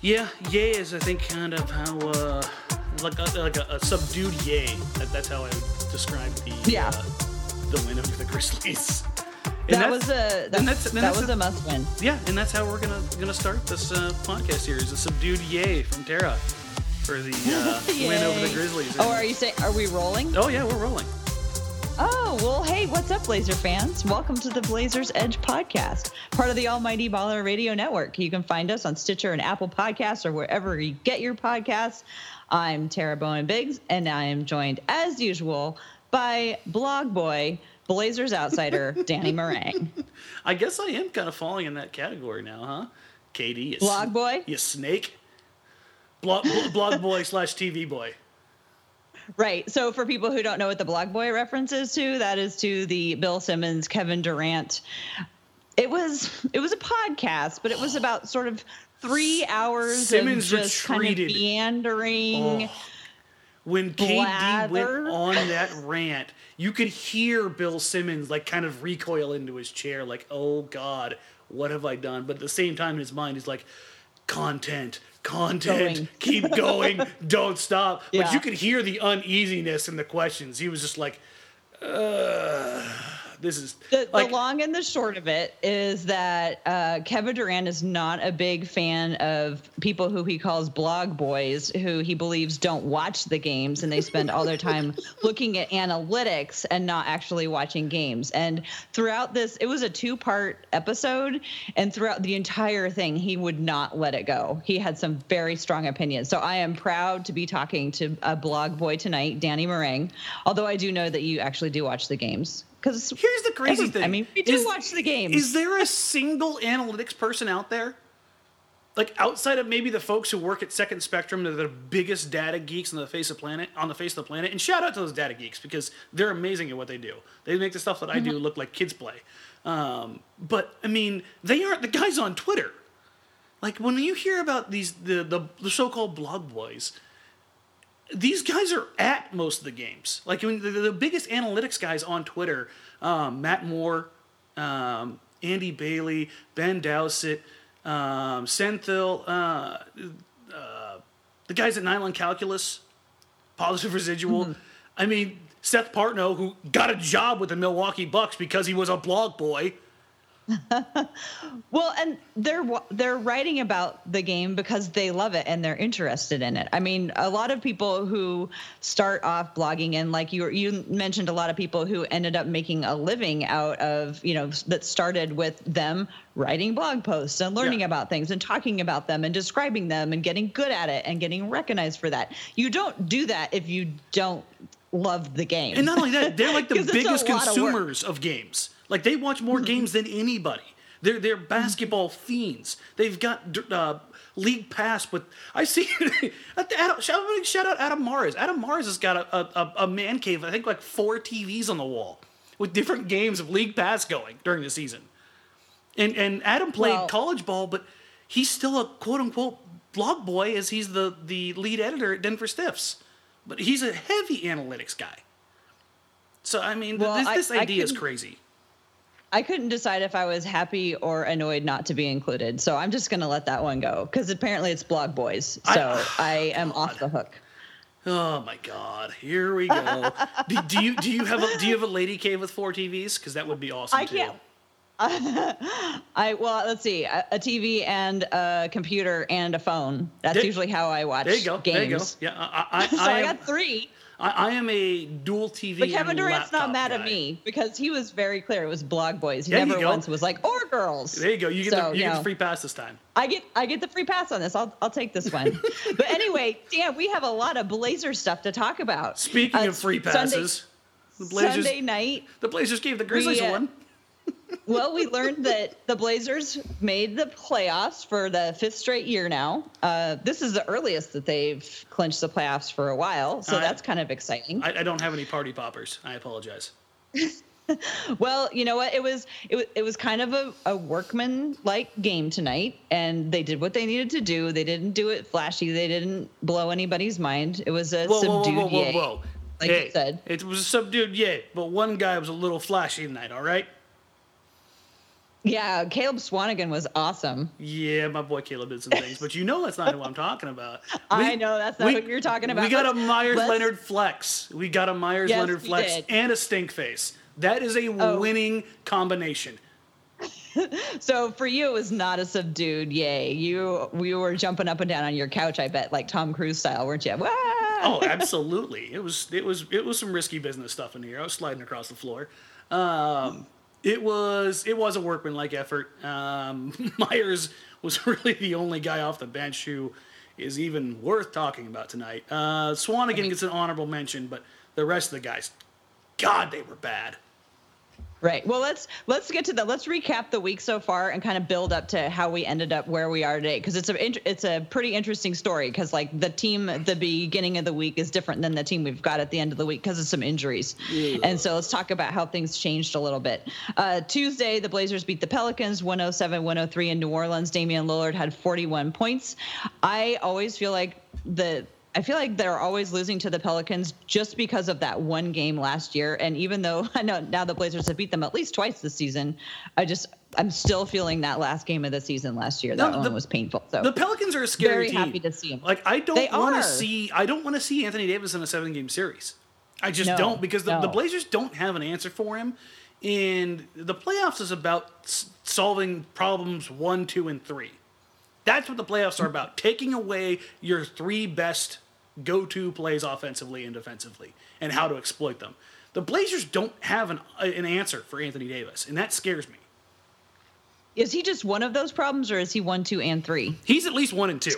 Yeah, yay is I think kind of how uh, like a, like a, a subdued yay. That, that's how I would describe the Yeah. uh, the win over the Grizzlies. And That was a that, that's- that was a- a must win. yeah, and that's how we're gonna gonna start this uh, podcast series. A subdued yay from Tara for the uh, win over the Grizzlies. Oh, are you saying are we rolling? Oh yeah, we're rolling. Oh, well, hey, what's up, Blazer fans? Welcome to the Blazers Edge podcast, part of the Almighty Baller Radio Network. You can find us on Stitcher and Apple Podcasts or wherever you get your podcasts. I'm Tara Bowen Biggs, and I am joined, as usual, by blog boy, Blazers outsider, Danny Marang. I guess I am kind of falling in that category now, huh? Katie, you Blog boy? you snake. Blog, blog boy slash TV boy. Right. So for people who don't know what the Blog Boy reference is to, that is to the Bill Simmons, Kevin Durant. It was it was a podcast, but it was about sort of three hours Simmons of just kind of meandering. Oh. When KD went on that rant, you could hear Bill Simmons like kind of recoil into his chair, like, "Oh God, what have I done?" But at the same time, in his mind, he's like, "Content, content, Going. keep going, don't stop." But you could hear the uneasiness in the questions. He was just like, uh, "This is The, like." the long and the short of it is that uh, Kevin Durant is not a big fan of people who he calls blog boys, who he believes don't watch the games and they spend all their time looking at analytics and not actually watching games. And throughout this, it was a two part episode, and throughout the entire thing, he would not let it go. He had some very strong opinions. So I am proud to be talking to a blog boy tonight, Danny Marang, although I do know that you actually do watch the games. Because Here's the crazy Every- thing. I mean, we do Is- watch the games. Is there a single analytics person out there? Like outside of maybe the folks who work at Second Spectrum, they're the biggest data geeks on the face of planet on the face of the planet. And shout out to those data geeks because they're amazing at what they do. They make the stuff that I do Mm-hmm. look like kids play. Um, but I mean, they aren't the guys on Twitter. Like when you hear about these the the, the so-called blog boys, these guys are at most of the games. Like when the, the biggest analytics guys on Twitter, um, Matt Moore, um, Andy Bailey, Ben Dowsett, um, Senthil, uh, uh, the guys at Nylon Calculus, Positive Residual. I mean, Seth Partnow, who got a job with the Milwaukee Bucks because he was a blog boy. well, and they're they're writing about the game because they love it and they're interested in it. I mean, a lot of people who start off blogging and like you you mentioned a lot of people who ended up making a living out of you know that started with them writing blog posts and learning Yeah. about things and talking about them and describing them and getting good at it and getting recognized for that. You don't do that if you don't love the game. And not only that, they're like the biggest lot of consumers of, games. Like they watch more games than anybody. They're they're basketball fiends. They've got uh, league pass, but I see. Adam, shout, shout out Adam Mares. Adam Mares has got a, a, a man cave. I think like four TVs on the wall with different games of league pass going during the season. And and Adam played Well- college ball, but he's still a quote unquote blog boy as he's the the lead editor at Denver Stiffs. But he's a heavy analytics guy. So I mean, Well, this, this I idea is couldn't- crazy. I couldn't decide if I was happy or annoyed not to be included. So I'm just going to let that one go because apparently it's blog boys. So I, am off the hook. Oh my God! Here we go. do, do you do you have a do you have a lady cave with four TVs? Because that would be awesome I too. can't- I well, let's see, a, a TV and a computer and a phone. That's There- usually how I watch There you go. games. There you go. Yeah, I, I, I, so I I, am, got three. I, I am a dual TV. But Kevin Durant's not mad at me because he was very clear. It was blog boys. He There never once was like or girls. There you go. You get So, the you get the free pass this time. I get I get the free pass on this. I'll I'll take this one. but anyway, Dan, we have a lot of Blazer stuff to talk about. Speaking Uh, of free Sunday- passes, the Blazers Sunday night, the Blazers gave the Grizzlies We, uh, one. Well, we learned that the Blazers made the playoffs for the fifth straight year now. Uh, this is the earliest that they've clinched the playoffs for a while, so I- that's kind of exciting. I, I don't have any party poppers. I apologize. well, you know what? It was it was it was kind of a, a workman like game tonight, and they did what they needed to do. They didn't do it flashy. They didn't blow anybody's mind. It was a Whoa, whoa, subdued whoa, whoa, whoa, yay, whoa. like hey, you said. It was a subdued yay, but one guy was a little flashy tonight, all right? Yeah, Caleb Swanigan was awesome. Yeah, my boy Caleb did some things, but you know that's not who I'm talking about. I know that's not we- what you're talking about. We got a Meyers let's- Leonard flex. We got a Meyers Yes, Leonard we flex did. and a stink face. That is a Oh. winning combination. So for you, it was not a subdued yay. You we were jumping up and down on your couch. I bet, like Tom Cruise style, weren't you? Wah! Oh, absolutely. it was it was it was some risky business stuff in here. I was sliding across the floor. Um, it was it was a workmanlike effort. Um, Meyers was really the only guy off the bench who is even worth talking about tonight. Uh, Swanigan gets an honorable mention, but the rest of the guys, God, they were bad. Right. Well, let's let's get to the let's recap the week so far and kind of build up to how we ended up where we are today because it's a it's a pretty interesting story because like the team at the beginning of the week is different than the team we've got at the end of the week because of some injuries. And so let's talk about how things changed a little bit. Uh, Tuesday, the Blazers beat the Pelicans 107-103 in New Orleans. Damian Lillard had 41 points. I always feel like the I feel like they're always losing to the Pelicans just because of that one game last year. And even though I know now the Blazers have beat them at least twice this season, I just I'm still feeling that last game of the season last year. That No, one was painful. So The Pelicans are a scary Very team. happy to see them. Like I don't want to see I don't want to see Anthony Davis in a seven game series. I just No, don't because the, the. Blazers don't have an answer for him. And the playoffs is about s- solving problems one, two, and three. That's what the playoffs are about. Taking away your three best go to plays offensively and defensively and how to exploit them. The Blazers don't have an, an answer for Anthony Davis, and that scares me. is he just one of those problems, or is he one, two, and three? He's at least one and two.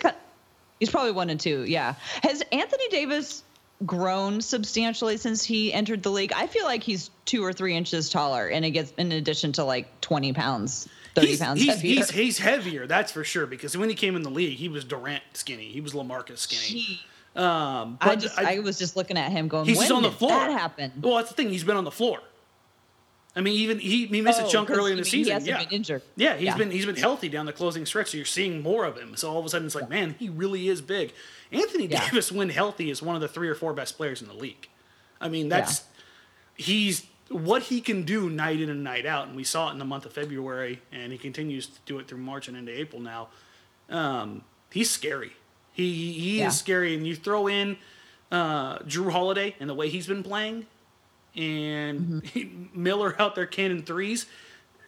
He's probably one and two. Yeah. Has Anthony Davis grown substantially since he entered the league? I feel like he's two or three inches taller, and it gets in addition to like twenty pounds, thirty he's, pounds he's, heavier. he's, he's heavier, that's for sure. Because when he came in the league, he was Durant skinny. He was LaMarcus skinny. He- Um, I just I- I, was just looking at him going, he's when on the floor. that happen? Well, that's the thing. He's been on the floor. I mean, even he, he missed Oh, a chunk early in the season. yeah, been injured. Yeah, he's Yeah. been he's been healthy down the closing stretch. So you're seeing more of him. So all of a sudden, it's like, man, he really is big. Anthony Yeah. Davis, when healthy, is one of the three or four best players in the league. I mean, that's he's what he can do night in and night out, and we saw it in the month of February, and he continues to do it through March and into April now. Um, he's scary. He he Yeah. is scary, and you throw in uh, Jrue Holiday and the way he's been playing, and Miller out there cannon threes.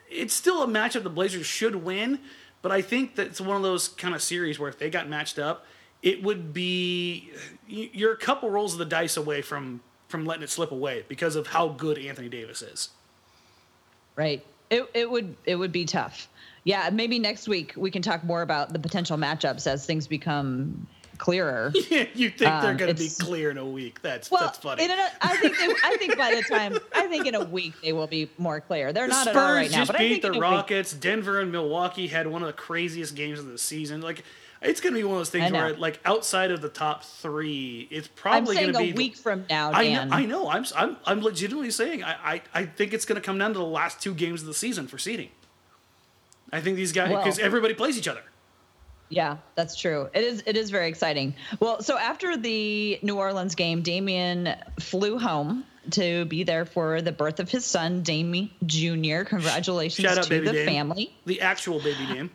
It's still a matchup the Blazers should win, but I think that it's one of those kind of series where if they got matched up, it would be you- you're a couple rolls of the dice away from from letting it slip away because of how good Anthony Davis is. Right. It it would it would be tough. Yeah, maybe next week we can talk more about the potential matchups as things become clearer. you think they're Um, going to be clear in a week? That's Well, that's funny. in a, I think they, I think by the time I think in a week they will be more clear. They're The not Spurs at all right now, but I think the a week- Rockets. Denver and Milwaukee had one of the craziest games of the season. Like, it's going to be one of those things where, like, outside of the top three, it's probably going saying to a be week from now, I know, I know. I'm, I'm, I'm legitimately saying I, I, I think it's going to come down to the last two games of the season for seeding. I think these guys because Well- everybody plays each other. Yeah, that's true. It is it is very exciting. Well, so after the New Orleans game, Damian flew home to be there for the birth of his son, Damie Jr. Congratulations Shout out, to the Dame. family. The actual baby name.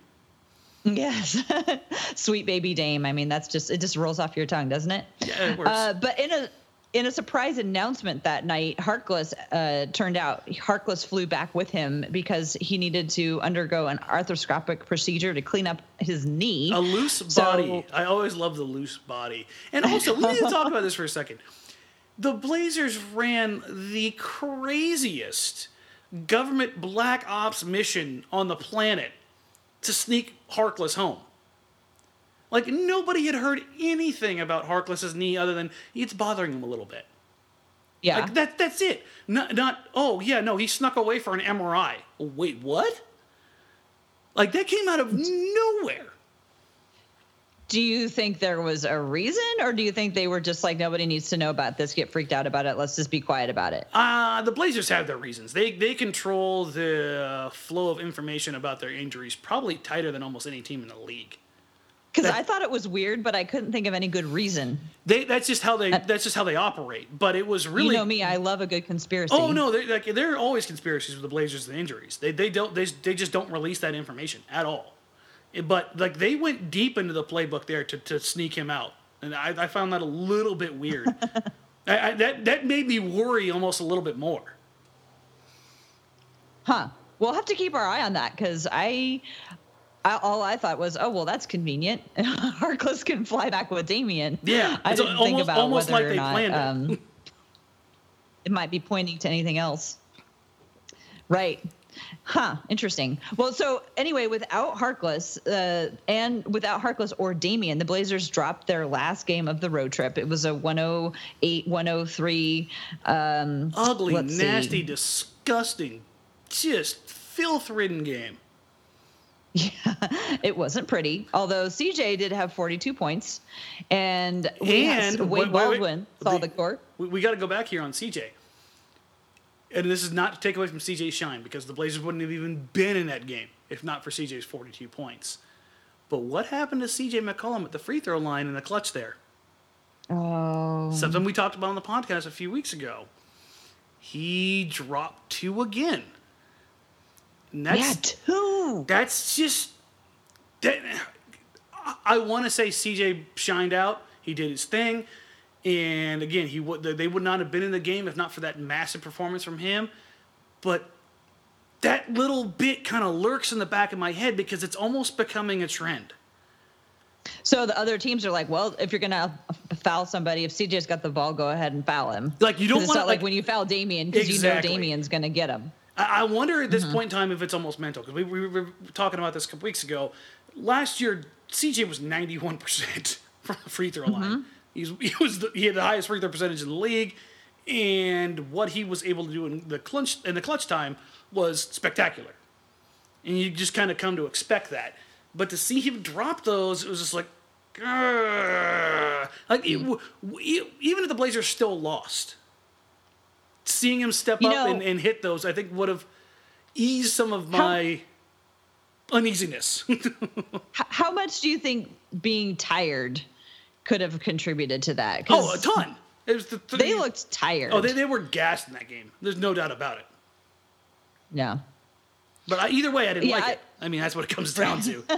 Yes. Sweet baby Dame. I mean, that's just it just rolls off your tongue, doesn't it? Yeah, it works. Uh, but in a in a surprise announcement that night, Harkless uh, turned out Harkless flew back with him because he needed to undergo an arthroscopic procedure to clean up his knee. A loose So- body. I always love the loose body. And also, we need to talk about this for a second. The Blazers ran the craziest government black ops mission on the planet to sneak Harkless home. Like nobody had heard anything about Harkless's knee other than it's bothering him a little bit. yeah. Like that that's it. Not not oh yeah, no, he snuck away for an MRI. Wait, what? Like that came out of nowhere. Do you think there was a reason, or do you think they were just like nobody needs to know about this? Get freaked out about it. Let's just be quiet about it. Uh, the Blazers have their reasons. They they control the flow of information about their injuries probably tighter than almost any team in the league. Because I thought it was weird, but I couldn't think of any good reason. They that's just how they that's just how they operate. But it was really You know me, I love a good conspiracy. Oh no, they like there are always conspiracies with the Blazers and injuries. They they don't they they just don't release that information at all. But like they went deep into the playbook there to, to sneak him out, and I, I found that a little bit weird. I, I, that that made me worry almost a little bit more. Huh. We'll have to keep our eye on that because I, I, all I thought was, oh well, that's convenient. Harkless can fly back with Damian. Yeah, I didn't think almost- about almost whether like or they not planned it. um, it might be pointing to anything else. Right. Huh. Interesting. Well, so anyway, without Harkless uh, and without Harkless or Damian, the Blazers dropped their last game of the road trip. It was a 108 103. Um, Ugly, let's see. nasty, disgusting, just filth-ridden game. Yeah, it wasn't pretty. Although CJ did have 42 points, and we had And Wade wait, wait, wait. Baldwin saw The- the court. We, we got to go back here on CJ. And this is not to take away from CJ shine because the Blazers wouldn't have even been in that game if not for CJ's 42 points. But what happened to CJ McCollum at the free throw line in the clutch there? Oh, Something we talked about on the podcast a few weeks ago. He dropped two again. And that's, yeah, two. that's just that I want to say CJ shined out. He did his thing, and again, he would they would not have been in the game if not for that massive performance from him. But that little bit kind of lurks in the back of my head because it's almost becoming a trend. So the other teams are like, well, if you're gonna foul somebody, if CJ's got the ball, go ahead and foul him. Like, you don't wanna, like, like- when you foul Damian because you know Exactly. Damian's gonna get him. I I wonder at this Mm-hmm. point in time if it's almost mental because we, we were talking about this a couple weeks ago. Last year, CJ was ninety one percent from the free throw Mm-hmm. line. He's, he was the, he had the highest free throw percentage in the league, and what he was able to do in the clutch in the clutch time was spectacular. And you just kind of come to expect that. But to see him drop those, it was just like, "Grr." like it, even if the Blazers still lost, seeing him step You up know- and, and hit those, I think would have eased some of How- my uneasiness. How much do you think being tired could have contributed to that. oh, a ton. It was the, They looked tired. Oh, they, they were gassed in that game. There's no doubt about it. yeah. But I, either way, I didn't Yeah, like I- it. I mean, that's what it comes down to.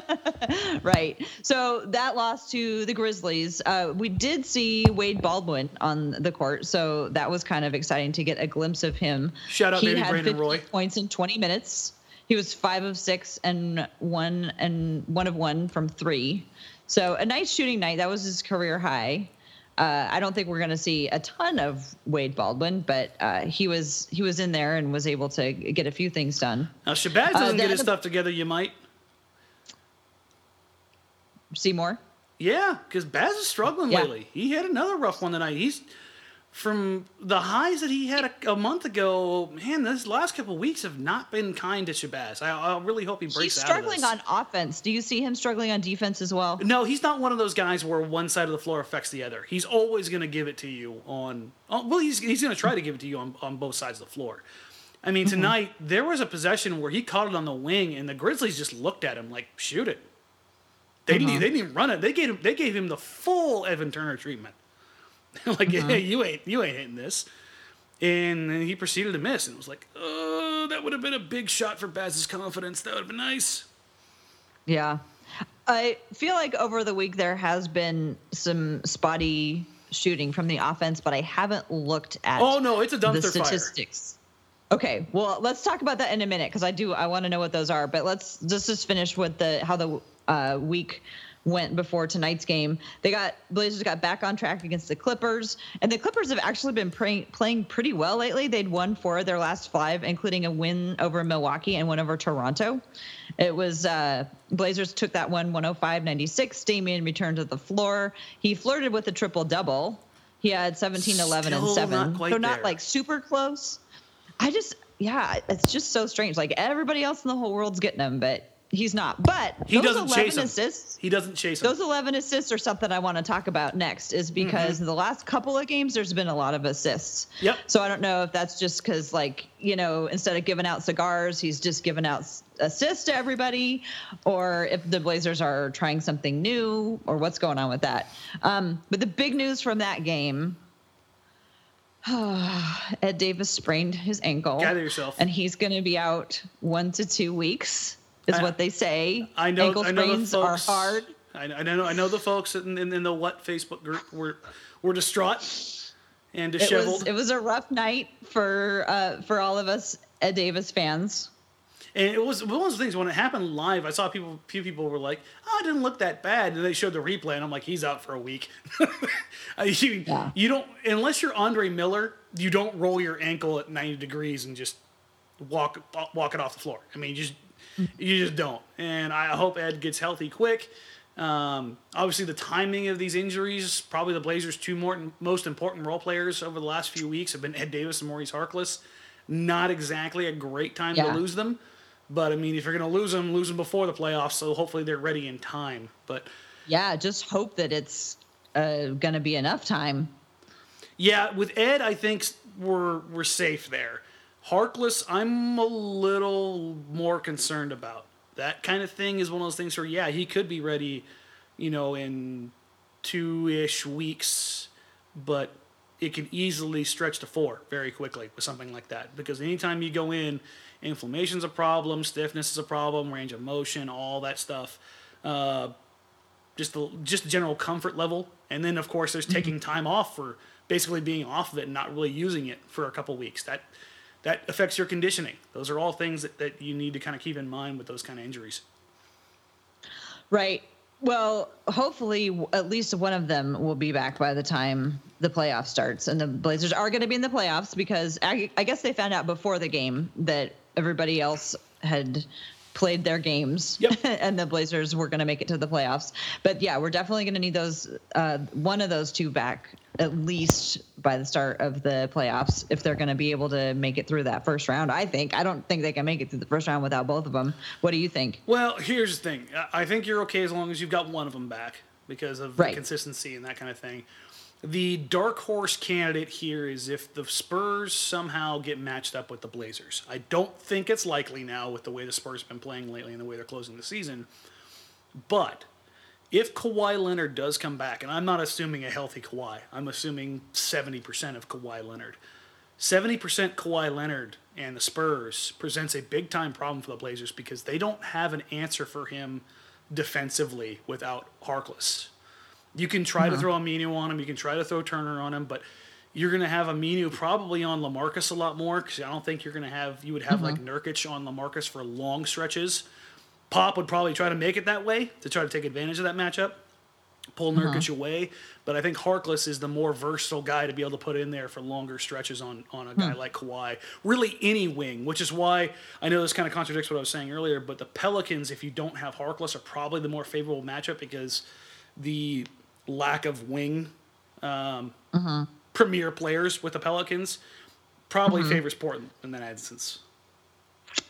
Right. So that loss to the Grizzlies, uh, we did see Wade Baldwin on the court, so that was kind of exciting to get a glimpse of him. Shout out he baby had Brandon Roy. points in 20 minutes. He was five of six and one and one of one from three. So a nice shooting night. That was his career high. Uh, I don't think we're going to see a ton of Wade Baldwin, but uh, he was he was in there and was able to get a few things done. Now, Shabazz Uh, doesn't get his the- stuff together, you might. Seymour. Yeah, because Baz is struggling Yeah. lately. He had another rough one tonight. He's from the highs that he had a, a month ago. Man, this last couple weeks have not been kind to Shabazz. I, I really hope he breaks He's out of struggling on offense. Do you see him struggling on defense as well? No, he's not one of those guys where one side of the floor affects the other. He's always going to give it to you on. Oh, well, he's he's going to try to give it to you on, on both sides of the floor. I mean, mm-hmm. tonight there was a possession where he caught it on the wing, and the Grizzlies just looked at him like, "Shoot it." They didn't. Mm-hmm. They didn't even run it. They gave him. They gave him the full Evan Turner treatment. like, hey, you ain't you ain't hitting this. And he proceeded to miss, and it was like, oh, that would have been a big shot for Baz's confidence. That would have been nice. Yeah. I feel like over the week there has been some spotty shooting from the offense, but I haven't looked at Oh no, it's a the dumpster fire. statistics. Okay, well, let's talk about that in a minute because I do I want to know what those are. But let's just just finish with the how the uh, week went before tonight's game. They got Blazers got back on track against the Clippers, and the Clippers have actually been playing playing pretty well lately. They'd won four of their last five, including a win over Milwaukee and one over Toronto. It was uh, Blazers took that one 105-96. Damian returned to the floor. He flirted with a triple double. He had 17, 11, and seven. not so not there. like super close. I just, yeah, it's just so strange. Like everybody else in the whole world's getting them, but He's not. But He those doesn't 11 chase him. assists. He doesn't chase him. Those 11 assists are something I want to talk about next, is because Mm-hmm. the last couple of games, there's been a lot of assists. Yep. So I don't know if that's just because, like, you know, instead of giving out cigars, he's just giving out assists to everybody, or if the Blazers are trying something new, or what's going on with that. Um, but the big news from that game Ed Davis sprained his ankle. Gather yourself. And he's going to be out one to two weeks, is I- what they say. I know. Ankle I know the sprains folks. are hard. I, I know. I know the folks in, in, in the what Facebook group were were distraught and It disheveled. was it was a rough night for uh, for all of us Ed Davis fans. And it was one of those things when it happened live. I saw people, few people were like, "Oh, it didn't look that bad." And they showed the replay, and I'm like, "He's out for a week." You, Yeah. you don't unless you're Andre Miller, you don't roll your ankle at 90 degrees and just walk walk it off the floor. I mean, you just you just don't. And I hope Ed gets healthy quick. Um, obviously, the timing of these injuries, probably the Blazers' two more, most important role players over the last few weeks have been Ed Davis and Maurice Harkless. Not exactly a great time Yeah. to lose them. But I mean, if you're going to lose them, lose them before the playoffs. So hopefully they're ready in time. But Yeah, just hope that it's uh, going to be enough time. yeah, with Ed, I think we're we're safe there. Harkless, I'm a little more concerned about. That kind of thing is one of those things where yeah, he could be ready, you know, in two ish weeks, but it can easily stretch to four very quickly with something like that. Because anytime you go in, inflammation's a problem, stiffness is a problem, range of motion, all that stuff. Uh, just the just general comfort level, and then of course there's taking time off for basically being off of it and not really using it for a couple weeks. That that affects your conditioning. Those are all things that, that you need to kind of keep in mind with those kind of injuries. Right. Well, hopefully, at least one of them will be back by the time the playoff starts, and the Blazers are going to be in the playoffs because I, I guess they found out before the game that everybody else had played their games, Yep. and the Blazers were going to make it to the playoffs. But yeah, we're definitely going to need those uh, one of those two back at least by the start of the playoffs if they're going to be able to make it through that first round. I think I don't think they can make it through the first round without both of them. What do you think? Well, here's the thing. I- think you're okay as long as you've got one of them back because of Right. the consistency and that kind of thing. The dark horse candidate here is if the Spurs somehow get matched up with the Blazers. I don't think it's likely now with the way the Spurs have been playing lately and the way they're closing the season. But if Kawhi Leonard does come back, and I'm not assuming a healthy Kawhi, I'm assuming 70% of Kawhi Leonard. 70% Kawhi Leonard and the Spurs presents a big time problem for the Blazers because they don't have an answer for him defensively without Harkless. You can try to mm-hmm. throw Aminu on him, you can try to throw Turner on him, but you're going to have Aminu probably on LaMarcus a lot more because I don't think you're going to have, you would have like mm-hmm. Nurkic on LaMarcus for long stretches. Pop would probably try to make it that way to try to take advantage of that matchup, pull mm-hmm. Nurkic away. But I think Harkless is the more versatile guy to be able to put in there for longer stretches on, on a guy hmm. like Kawhi. Really, any wing, which is why I know this kind of contradicts what I was saying earlier. But the Pelicans, if you don't have Harkless, are probably the more favorable matchup because the lack of wing um, premier players with the Pelicans probably favors Portland in that instance.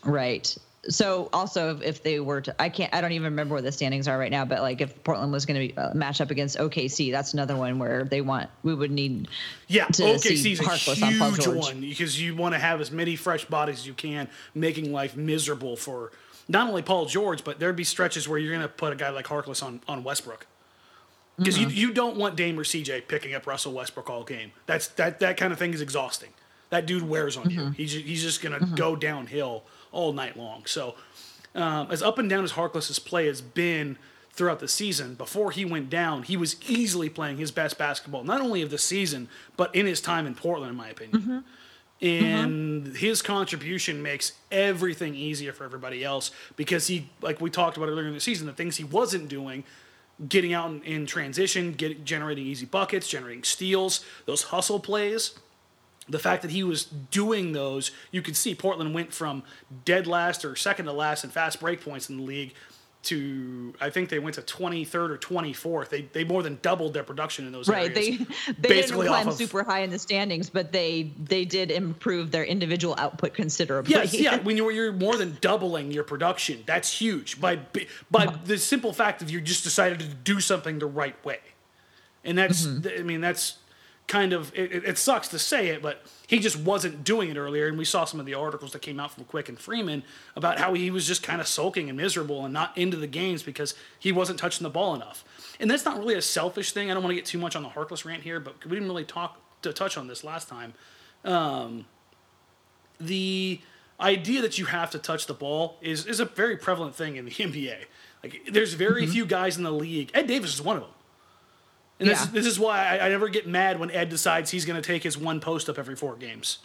Right. So also, if, if they were to, I can't, I don't even remember what the standings are right now. But like, if Portland was going to uh, match up against OKC, that's another one where they want, we would need. Yeah, to OKC see is a Harkless on Paul huge one because you want to have as many fresh bodies as you can, making life miserable for not only Paul George, but there'd be stretches where you're going to put a guy like Harkless on, on Westbrook. Because Mm-hmm. you, you don't want Dame or CJ picking up Russell Westbrook all game. That's that that kind of thing is exhausting. That dude wears on Mm-hmm. you. He's he's just going to go downhill all night long. So um, as up and down as Harkless's play has been throughout the season, before he went down, he was easily playing his best basketball, not only of the season, but in his time in Portland, in my opinion. And his contribution makes everything easier for everybody else because he, like we talked about earlier in the season, the things he wasn't doing, getting out in, in transition, get, generating easy buckets, generating steals, those hustle plays. The fact that he was doing those, you could see Portland went from dead last or second to last in fast break points in the league to I think they went to 23rd or 24th. They they more than doubled their production in those right. areas. They they Basically didn't climb of- super high in the standings, but they they did improve their individual output considerably. Yes, yeah. When you're, you're more than doubling your production, that's huge. By by the simple fact of you just decided to do something the right way, and that's mm-hmm. I mean that's kind of it, it- sucks to say it, but he just wasn't doing it earlier. And we saw some of the articles that came out from Quick and Freeman about how he was just kind of sulking and miserable and not into the games because he wasn't touching the ball enough. And that's not really a selfish thing. I don't want to get too much on the Harkless rant here, but we didn't really talk to touch on this last time um, the idea that you have to touch the ball is is a very prevalent thing in the NBA. Like, there's very mm-hmm. few guys in the league. Ed Davis is one of them. And this, Yeah. this is why I, I never get mad when Ed decides he's going to take his one post up every four games.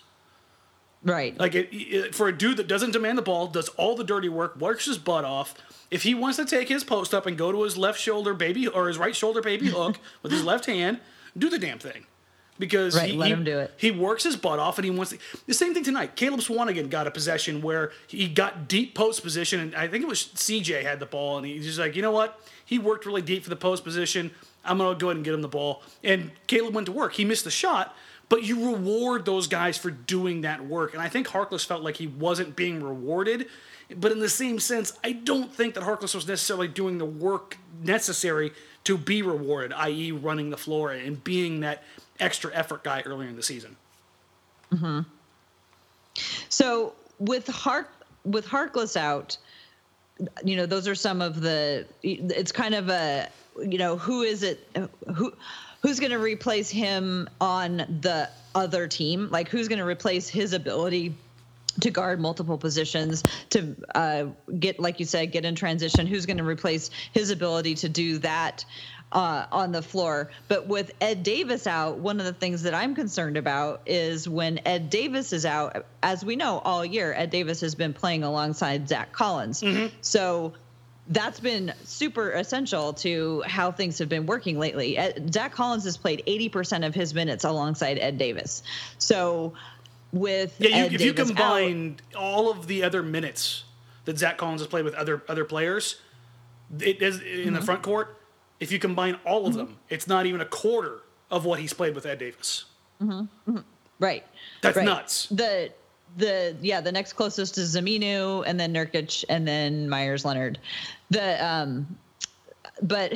Right. Like, it, it, for a dude that doesn't demand the ball, does all the dirty work, works his butt off. If he wants to take his post up and go to his left shoulder baby or his right shoulder baby hook with his left hand, do the damn thing. Because Right, he, let him do it. He works his butt off and he wants to, the same thing tonight. Caleb Swanigan got a possession where he got deep post position and I think it was CJ had the ball and he's just like, you know what? He worked really deep for the post position. I'm gonna go ahead and get him the ball. And Caleb went to work. He missed the shot, but you reward those guys for doing that work. And I think Harkless felt like he wasn't being rewarded. But in the same sense, I don't think that Harkless was necessarily doing the work necessary to be rewarded, i.e., running the floor and being that extra effort guy earlier in the season. Mm-hmm. So with Hark with Harkless out, you know, those are some of the. It's kind of a, you know, who is it? Who who's going to replace him on the other team? Like who's going to replace his ability? to guard multiple positions to uh, get like you said get in transition who's going to replace his ability to do that uh, on the floor but with ed davis out one of the things that i'm concerned about is when ed davis is out as we know all year ed davis has been playing alongside zach collins so that's been super essential to how things have been working lately. Ed, Zach Collins has played 80% of his minutes alongside Ed Davis. So with Yeah, you, if you Davis out- combine all of the other minutes that Zach Collins has played with other other players, it is in Mm-hmm. the front court. If you combine all of mm-hmm. them, it's not even a quarter of what he's played with Ed Davis. Mm-hmm. Mm-hmm. right, That's right. nuts. The the yeah, the next closest is Zaminu, and then Nurkic, and then Meyers Leonard. The um, but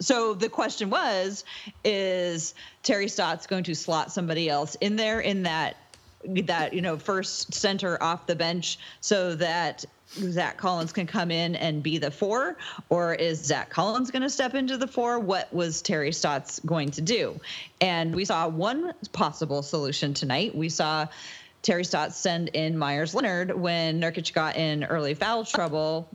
so the question was, is Terry Stotts going to slot somebody else in there in that that you know first center off the bench so that Zach Collins can come in and be the four, or is Zach Collins going to step into the four? What was Terry Stotts going to do? And we saw one possible solution tonight. We saw Terry Stotts send in Meyers Leonard when Nurkic got in early foul trouble.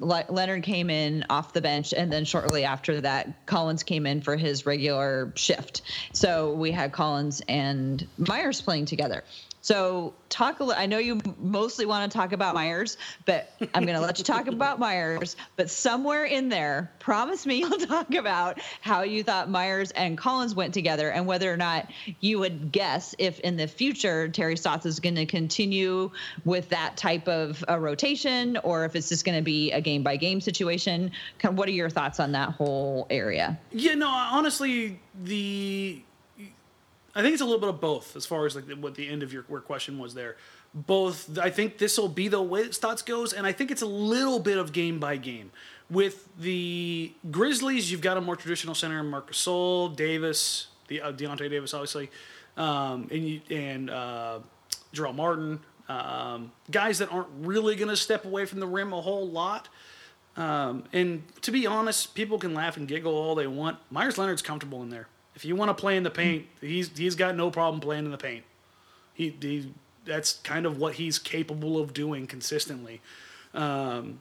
Le- Leonard came in off the bench, and then shortly after that, Collins came in for his regular shift. So we had Collins and Meyers playing together. So talk a little. I know you mostly want to talk about Meyers, but I'm going to let you talk about Meyers. But somewhere in there, promise me you'll talk about how you thought Meyers and Collins went together, and whether or not you would guess if in the future Terry Stotts is going to continue with that type of a rotation, or if it's just going to be a game by game situation. Kind of What are your thoughts on that whole area? Yeah, no, honestly, the I think it's a little bit of both as far as like what the end of your, question was there. Both, I think this will be the way Stotts goes, and I think it's a little bit of game by game. With the Grizzlies, you've got a more traditional center, Marc Gasol, Davis, the uh, Deyonta Davis, obviously, um, and you, and uh, Jarell Martin, um, guys that aren't really going to step away from the rim a whole lot. Um, and to be honest, people can laugh and giggle all they want. Meyers Leonard's comfortable in there. If you want to play in the paint, he's he's got no problem playing in the paint. He, he that's kind of what he's capable of doing consistently. Um,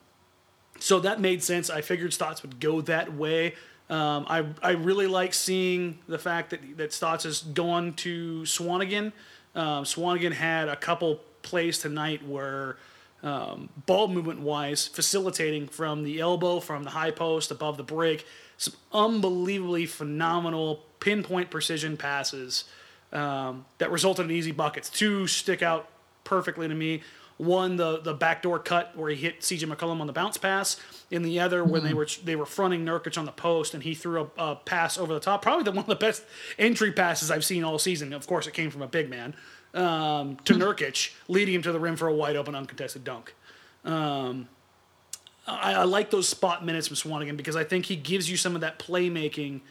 so that made sense. I figured Stotts would go that way. Um, I I really like seeing the fact that that Stotts has gone to Swanigan. Um, Swanigan had a couple plays tonight where um, ball movement wise, facilitating from the elbow, from the high post, above the break, some unbelievably phenomenal pinpoint precision passes um, that resulted in easy buckets. Two stick out perfectly to me. One, the the backdoor cut where he hit CJ McCollum on the bounce pass, and the other when they were they were fronting Nurkic on the post, and he threw a, a pass over the top. Probably the one of the best entry passes I've seen all season. Of course, it came from a big man um, to Nurkic, leading him to the rim for a wide open uncontested dunk. Um, I, I like those spot minutes from Swanigan because I think he gives you some of that playmaking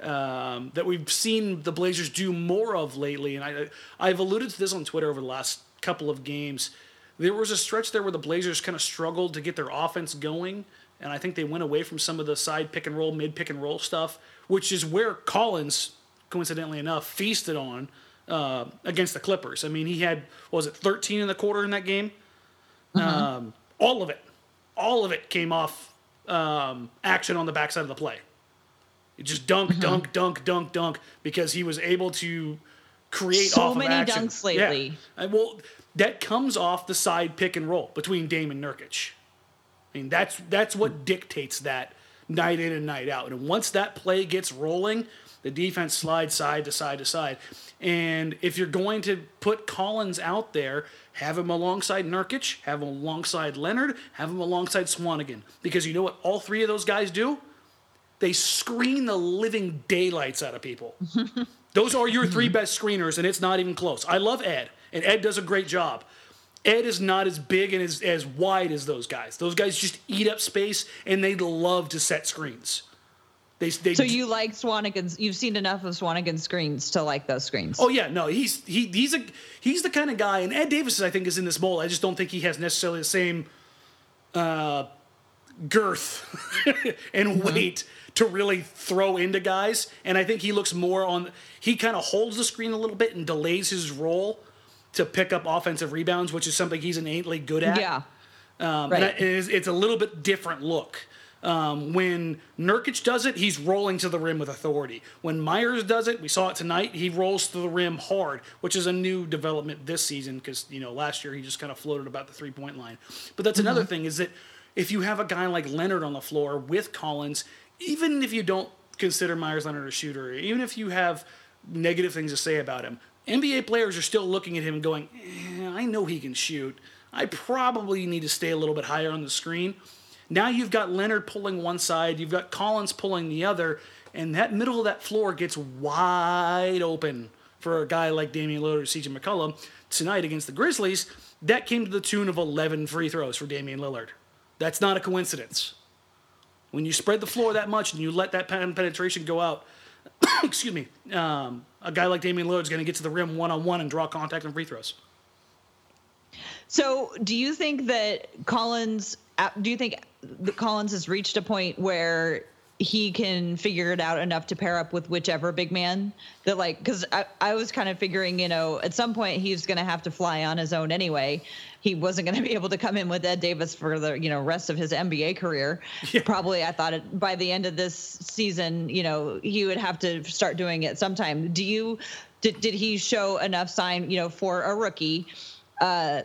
um, that we've seen the Blazers do more of lately. And I, I've alluded to this on Twitter over the last couple of games. There was a stretch there where the Blazers kind of struggled to get their offense going, and I think they went away from some of the side pick and roll, mid pick and roll stuff, which is where Collins, coincidentally enough, feasted on uh, against the Clippers. I mean, he had what was it 13 in the quarter in that game. Um, all of it, all of it came off um, action on the backside of the play. It just dunk, dunk, dunk, dunk, dunk because he was able to create So off of many action. dunks lately. Yeah. Well, that comes off the side pick and roll between Dame and Nurkic. I mean, that's that's what dictates that night in and night out. And once that play gets rolling, the defense slides side to side to side. And if you're going to put Collins out there, have him alongside Nurkic, have him alongside Leonard, have him alongside Swanigan. Because you know what all three of those guys do? They screen the living daylights out of people. Those are your three best screeners, and it's not even close. I love Ed, and Ed does a great job. Ed is not as big and as, as wide as those guys. Those guys just eat up space, and they love to set screens. They, they So you like Swanigan's? You've seen enough of Swanigan's screens to like those screens. Oh yeah, no, he's he he's a he's the kind of guy, and Ed Davis I think is in this mold. I just don't think he has necessarily the same uh, girth and weight to really throw into guys. And I think he looks more on. He kind of holds the screen a little bit and delays his role to pick up offensive rebounds, which is something he's innately good at. yeah. Um, Right. it is, it's a little bit different look. Um, when Nurkic does it, he's rolling to the rim with authority. When Meyers does it, we saw it tonight. He rolls to the rim hard, which is a new development this season because you know last year he just kind of floated about the three point line. But that's another thing is that if you have a guy like Leonard on the floor with Collins, even if you don't consider Meyers Leonard a shooter, even if you have negative things to say about him, NBA players are still looking at him and going, eh, I know he can shoot. I probably need to stay a little bit higher on the screen. Now you've got Leonard pulling one side, you've got Collins pulling the other, and that middle of that floor gets wide open for a guy like Damian Lillard or CJ McCollum tonight against the Grizzlies. That came to the tune of 11 free throws for Damian Lillard. That's not a coincidence. When you spread the floor that much and you let that penetration go out, excuse me, um, a guy like Damian Lillard is going to get to the rim one on one and draw contact and free throws. So, do you think that Collins? uh, Do you think that Collins has reached a point where he can figure it out enough to pair up with whichever big man that, like, because I, I was kind of figuring, you know, at some point he's going to have to fly on his own anyway. He wasn't going to be able to come in with Ed Davis for the, you know, rest of his NBA career. Probably, I thought it, by the end of this season, you know, he would have to start doing it sometime. Do you? Did, did he show enough sign, you know, for a rookie? uh,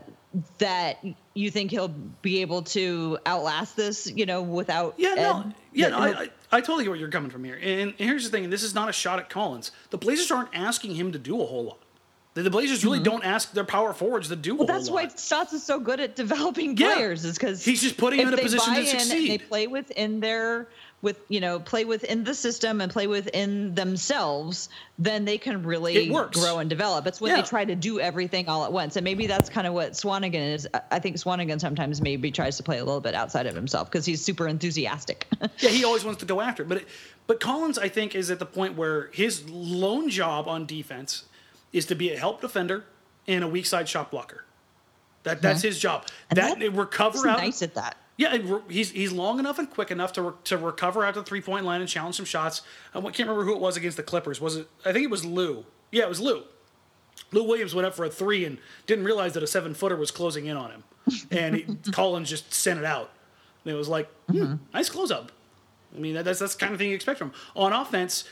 that you think he'll be able to outlast this, you know, without Yeah, no, yeah, no, I, I, I totally get where you're coming from here. And, and here's the thing: and this is not a shot at Collins. The Blazers aren't asking him to do a whole lot. The, the Blazers really don't ask their power forwards to do a Mm-hmm. Well, that's lot. why Stotts is so good at developing Yeah. players, is because He's just putting them in a position to succeed. They play within their with you know play within the system and play within themselves. Then they can really grow and develop. It's when Yeah. they try to do everything all at once, and maybe that's kind of what Swanigan is. I- think Swanigan sometimes maybe tries to play a little bit outside of himself because he's super enthusiastic. Yeah, he always wants to go after it. But it, but Collins, I think, is at the point where his lone job on defense is to be a help defender and a weak side shot blocker. That that's his job. And that, that- recover out. nice at that. Yeah, he's he's long enough and quick enough to re- to recover out to the three point line and challenge some shots. I can't remember who it was against the Clippers. Was it? I think it was Lou. Yeah, it was Lou. Lou Williams went up for a three and didn't realize that a seven footer was closing in on him, and he, Collins just sent it out. And it was like, hmm, nice close up. I mean, that, that's that's the kind of thing you expect from him. on offense.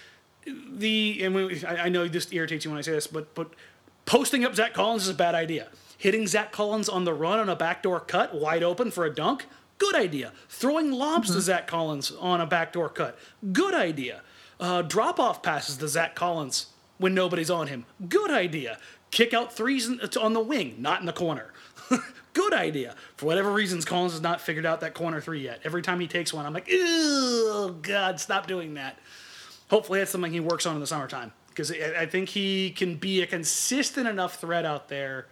The and we, I, I know this irritates you when I say this, but but posting up Zach Collins is a bad idea. Hitting Zach Collins on the run on a backdoor cut, wide open for a dunk, good idea. Throwing lobs to Zach Collins on a backdoor cut, good idea. Uh, drop off passes to Zach Collins when nobody's on him, good idea. Kick out threes in- on the wing, not in the corner. good good idea. For whatever reasons, Collins has not figured out that corner three yet. Every time he takes one, I'm like, oh God, stop doing that. Hopefully, that's something he works on in the summertime because I think he can be a consistent enough threat out there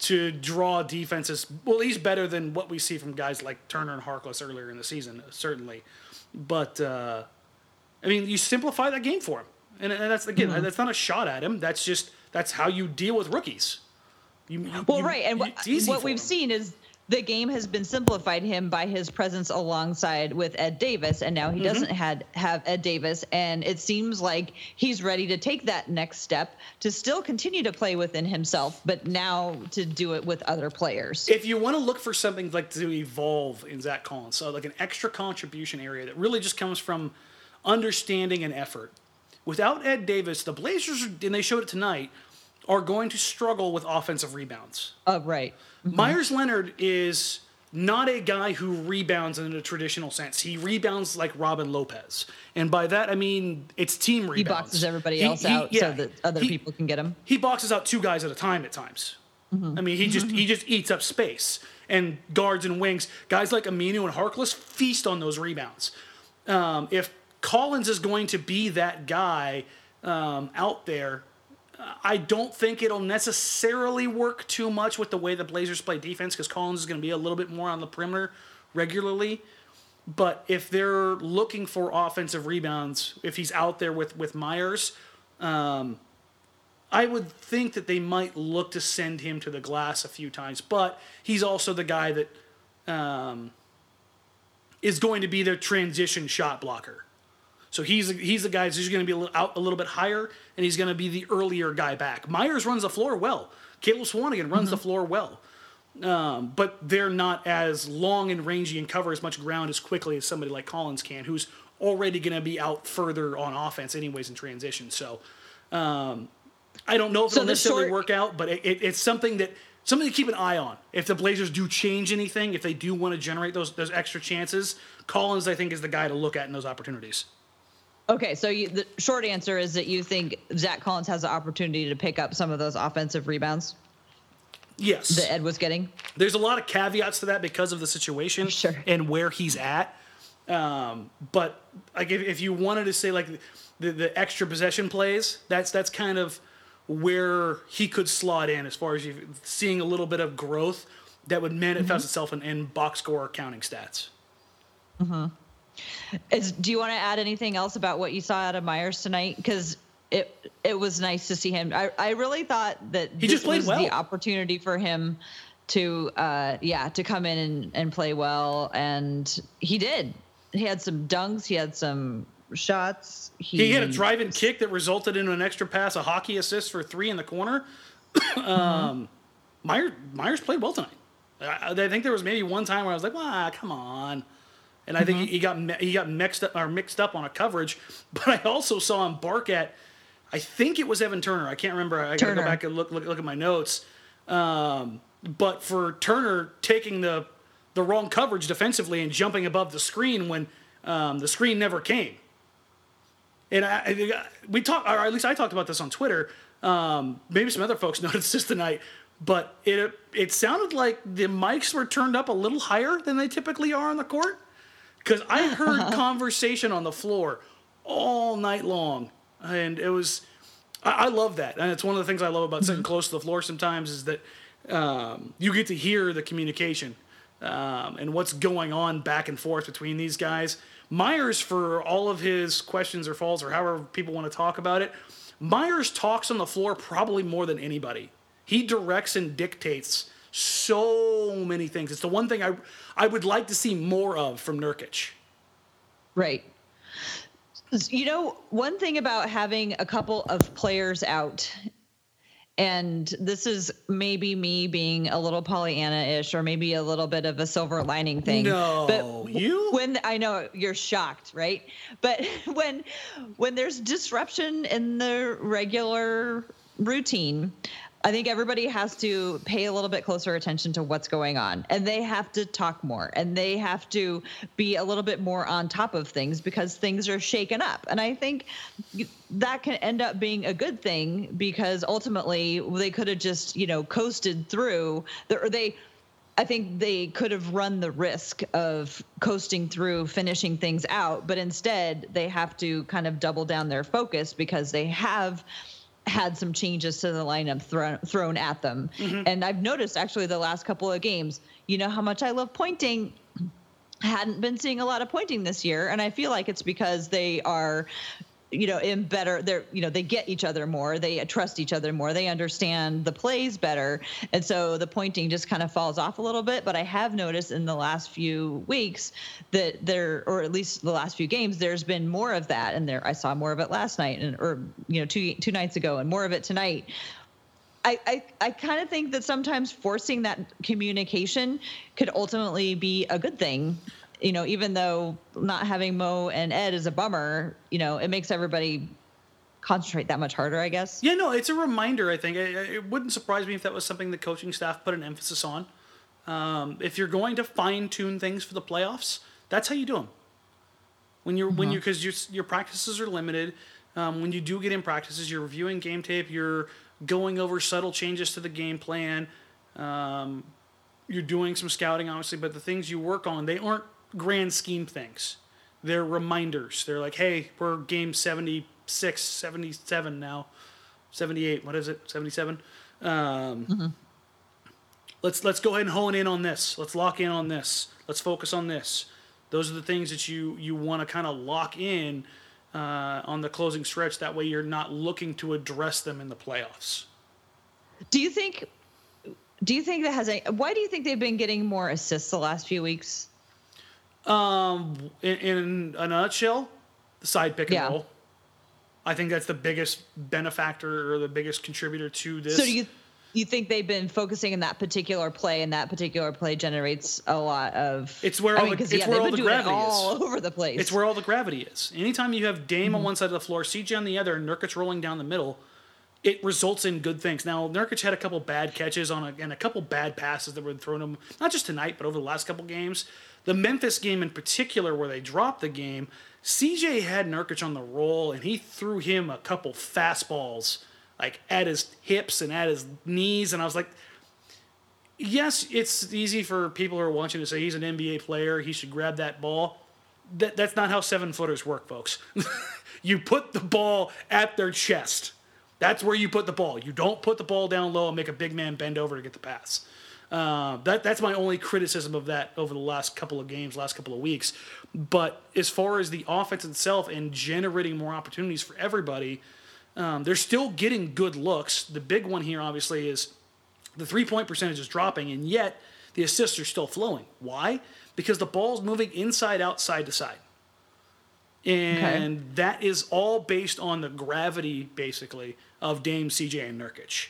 to draw defenses. Well, he's better than what we see from guys like Turner and Harkless earlier in the season, certainly. But uh, I mean, you simplify that game for him, and, and that's again, mm-hmm. that's not a shot at him. That's just that's how you deal with rookies. You, well, you, right, and what, what we've seen is the game has been simplified him by his presence alongside with Ed Davis, and now he mm-hmm. doesn't had have Ed Davis, and it seems like he's ready to take that next step to still continue to play within himself, but now to do it with other players. If you want to look for something like to evolve in Zach Collins, so like an extra contribution area that really just comes from understanding and effort. Without Ed Davis, the Blazers, and they showed it tonight, are going to struggle with offensive rebounds. Oh, right. Mm-hmm. Meyers Leonard is not a guy who rebounds in a traditional sense. He rebounds like Robin Lopez. And by that, I mean it's team rebounds. He boxes everybody else he, out yeah, so that other he, people can get him. He boxes out two guys at a time at times. Mm-hmm. I mean, he just he just eats up space and guards and wings. Guys like Aminu and Harkless feast on those rebounds. Um, if Collins is going to be that guy um, out there, I don't think it'll necessarily work too much with the way the Blazers play defense because Collins is going to be a little bit more on the perimeter regularly. But if they're looking for offensive rebounds, if he's out there with with Meyers, um, I would think that they might look to send him to the glass a few times. But he's also the guy that um, is going to be their transition shot blocker. So he's he's the guy who's going to be out a little bit higher, and he's going to be the earlier guy back. Meyers runs the floor well. Caleb Swanigan runs mm-hmm. the floor well, um, but they're not as long and rangy and cover as much ground as quickly as somebody like Collins can, who's already going to be out further on offense anyways in transition. So um, I don't know if so it'll necessarily short... work out, but it, it, it's something that something to keep an eye on. If the Blazers do change anything, if they do want to generate those those extra chances, Collins I think is the guy to look at in those opportunities. Okay, so you, the short answer is that you think Zach Collins has the opportunity to pick up some of those offensive rebounds. Yes, that Ed was getting. There's a lot of caveats to that because of the situation sure. and where he's at. Um, but like if, if you wanted to say like the, the extra possession plays, that's that's kind of where he could slot in as far as you seeing a little bit of growth that would manifest mm-hmm. itself in, in box score counting stats. Mm-hmm. Is, do you want to add anything else about what you saw out of Meyers tonight? Because it it was nice to see him. I, I really thought that he this was well. the opportunity for him to uh, yeah to come in and, and play well, and he did. He had some dunks. He had some shots. He, he had a drive-in kick that resulted in an extra pass, a hockey assist for three in the corner. um. Meyers, Meyers played well tonight. I, I, think there was maybe one time where I was like, "Wow, come on." And I think mm-hmm. he got he got mixed up or mixed up on a coverage. But I also saw him bark at, I think it was Evan Turner. I can't remember. I got to go back and look, look look at my notes. Um, but for Turner taking the the wrong coverage defensively and jumping above the screen when um, the screen never came. And I, I, we talked, or at least I talked about this on Twitter. Um, maybe some other folks noticed this tonight, but it it sounded like the mics were turned up a little higher than they typically are on the court because I heard conversation on the floor all night long, and it was. I, I, love that, and it's one of the things I love about sitting mm-hmm. close to the floor. Sometimes is that um, you get to hear the communication um, and what's going on back and forth between these guys. Meyers, for all of his questions or falls or however people want to talk about it, Meyers talks on the floor probably more than anybody. He directs and dictates so many things. It's the one thing I I would like to see more of from Nurkic. Right. You know, one thing about having a couple of players out, and this is maybe me being a little Pollyanna-ish, or maybe a little bit of a silver lining thing. No, but you. When I know you're shocked, right? But when when there's disruption in the regular routine, I think everybody has to pay a little bit closer attention to what's going on and they have to talk more and they have to be a little bit more on top of things because things are shaken up. And I think that can end up being a good thing because ultimately they could have just, you know, coasted through or they I think they could have run the risk of coasting through, finishing things out, but instead they have to kind of double down their focus because they have had some changes to the lineup thrown thrown at them. Mm-hmm. And I've noticed actually the last couple of games, you know how much I love pointing hadn't been seeing a lot of pointing this year and i feel like it's because they are you know in better they're you know they get each other more they trust each other more they understand the plays better. And so the pointing just kind of falls off a little bit but i have noticed in the last few weeks that there or at least the last few games there's been more of that and there. I saw more of it last night and or you know two two nights ago and more of it tonight. I, I, I kind of think that sometimes forcing that communication could ultimately be a good thing you know, even though not having Mo and Ed is a bummer, you know, it makes everybody concentrate that much harder, I guess. Yeah, no, it's a reminder. I think it, it wouldn't surprise me if that was something the coaching staff put an emphasis on. Um, if you're going to fine tune things for the playoffs, that's how you do them. When you're mm-hmm. when you because your your practices are limited. Um, when you do get in practices, you're reviewing game tape. You're going over subtle changes to the game plan. Um, you're doing some scouting, obviously, but the things you work on, they aren't grand scheme things. They're reminders. They're like, hey, we're game 76, 77 now. 78, what is it? 77? Um, mm-hmm. Let's let's go ahead and hone in on this. Let's lock in on this. Let's focus on this. Those are the things that you you want to kind of lock in uh, on the closing stretch. That way, you're not looking to address them in the playoffs. Do you think? Do you think that has a? Why do you think they've been getting more assists the last few weeks? Um, in, in a nutshell, the side pick and yeah. roll. I think that's the biggest benefactor or the biggest contributor to this. So do you you think they've been focusing in that particular play, and that particular play generates a lot of? It's where all I mean, the, it's yeah, where all the gravity all is. over the place. It's where all the gravity is. Anytime you have Dame mm-hmm. on one side of the floor, CJ on the other, and Nurkic rolling down the middle, it results in good things. Now Nurkic had a couple bad catches on a, and a couple bad passes that were thrown him, not just tonight, but over the last couple games. The Memphis game in particular, where they dropped the game, CJ had Nurkic on the roll, and he threw him a couple fastballs, like at his hips and at his knees, and I was like, yes, it's easy for people who are watching to say he's an NBA player, he should grab that ball. That, that's not how seven footers work, folks. you put the ball at their chest. That's where you put the ball. You don't put the ball down low and make a big man bend over to get the pass. Uh, that that's my only criticism of that over the last couple of games, last couple of weeks. But as far as the offense itself and generating more opportunities for everybody, um, they're still getting good looks. The big one here, obviously, is the three point percentage is dropping, and yet the assists are still flowing. Why? Because the ball's moving inside out, side to side. And okay. that is all based on the gravity, basically, of Dame, CJ, and Nurkic.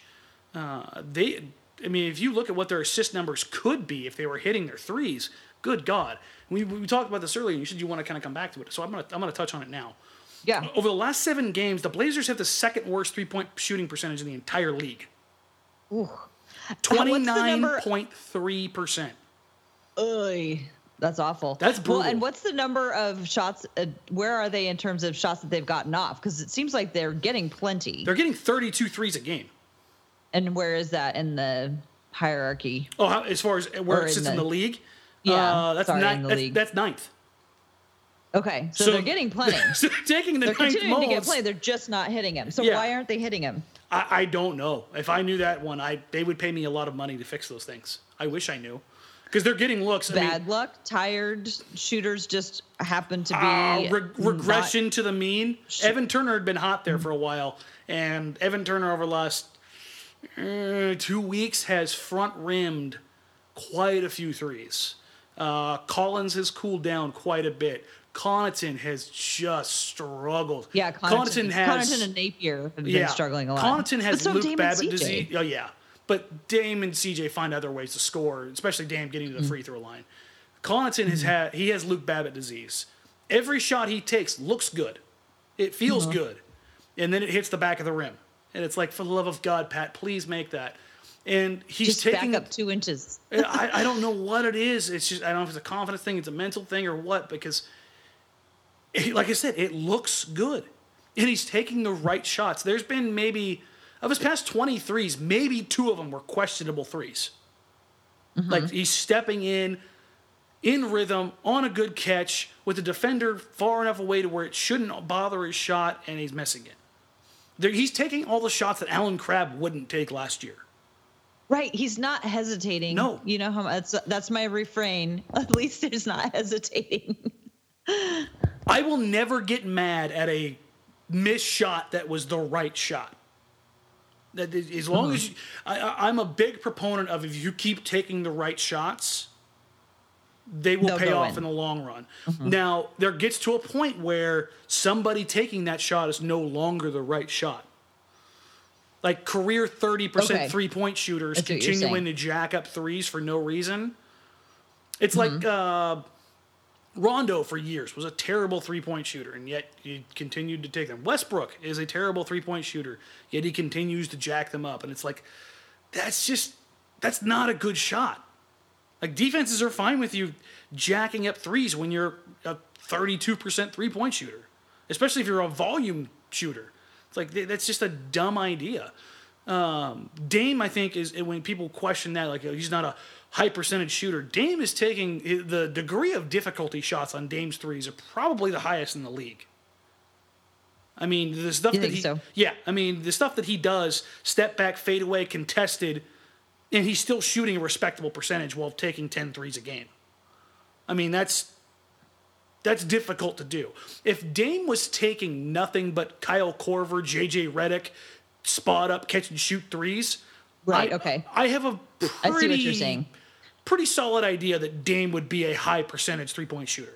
Uh, they I mean, if you look at what their assist numbers could be if they were hitting their threes, good God. We, we talked about this earlier. And you said you want to kind of come back to it, so I'm gonna I'm gonna touch on it now. Yeah. Over the last seven games, the Blazers have the second worst three point shooting percentage in the entire league. Ooh. Twenty nine point three percent. Ugh. That's awful. That's brutal. Well, and what's the number of shots? Uh, where are they in terms of shots that they've gotten off? Because it seems like they're getting plenty. They're getting 32 threes a game. And where is that in the hierarchy? Oh, how, as far as where or it sits in the, in the league? Yeah, uh, that's, sorry, ni- that's, that's, ninth. Okay, so, so, they're getting plenty. so they're taking the they're ninth continuing most. to get plenty. They're just not hitting him. So yeah. why aren't they hitting him? I, I, don't know. If I knew that one, I they would pay me a lot of money to fix those things. I wish I knew, because they're getting looks. Bad I mean, luck. Tired shooters just happen to be uh, re- regression to the mean. Evan Turner had been hot there for a while, and Evan Turner over the last uh, two weeks has front rimmed quite a few threes. Uh, Collins has cooled down quite a bit. Connaughton has just struggled. Yeah, Connaughton, Connaughton has Connaughton and Napier have been struggling a lot. Connaughton has so Luke Dame Babbitt disease. Oh yeah, but Dame and CJ find other ways to score, especially Dame getting to the mm free throw line. Connaughton mm has had he has Luke Babbitt disease. Every shot he takes looks good, it feels mm-hmm. good, and then it hits the back of the rim. And it's like, for the love of God, Pat, please make that. And he's just taking back up two inches. I, I don't know what it is. It's just I don't know if it's a confidence thing, it's a mental thing, or what. Because, it, like I said, it looks good, and he's taking the right shots. There's been maybe of his past 20 threes, maybe two of them were questionable 3s mm-hmm. Like he's stepping in, in rhythm, on a good catch, with the defender far enough away to where it shouldn't bother his shot, and he's missing it. There, he's taking all the shots that Allen Crabbe wouldn't take last year. Right, he's not hesitating. No. you know how that's that's my refrain. At least he's not hesitating. I will never get mad at a missed shot that was the right shot. That as long hmm. as you, I- I'm a big proponent of if you keep taking the right shots, they will They'll pay off in. in the long run. Now there gets to a point where somebody taking that shot is no longer the right shot. Like career thirty percent Okay. three point shooters I see what you're continuing to jack up threes for no reason. It's Mm-hmm. like uh, Rondo for years was a terrible three point shooter, and yet he continued to take them. Westbrook is a terrible three point shooter, yet he continues to jack them up. And it's like, that's just, that's not a good shot. Like defenses are fine with you jacking up threes when you're a 32% three point shooter, especially if you're a volume shooter. It's like, that's just a dumb idea. Um, Dame, I think, is when people question that, like, he's not a high percentage shooter. Dame is taking the degree of difficulty shots on Dame's threes are probably the highest in the league. I mean, the stuff You that he, so? yeah, I mean, the stuff that he does, step back, fade away, contested, and he's still shooting a respectable percentage while taking 10 threes a game. I mean, that's that's difficult to do. If Dame was taking nothing but Kyle Korver, JJ Redick, spot up, catch and shoot threes, Right, I, okay. I have a pretty, I see what you're saying. pretty solid idea that Dame would be a high percentage three point shooter.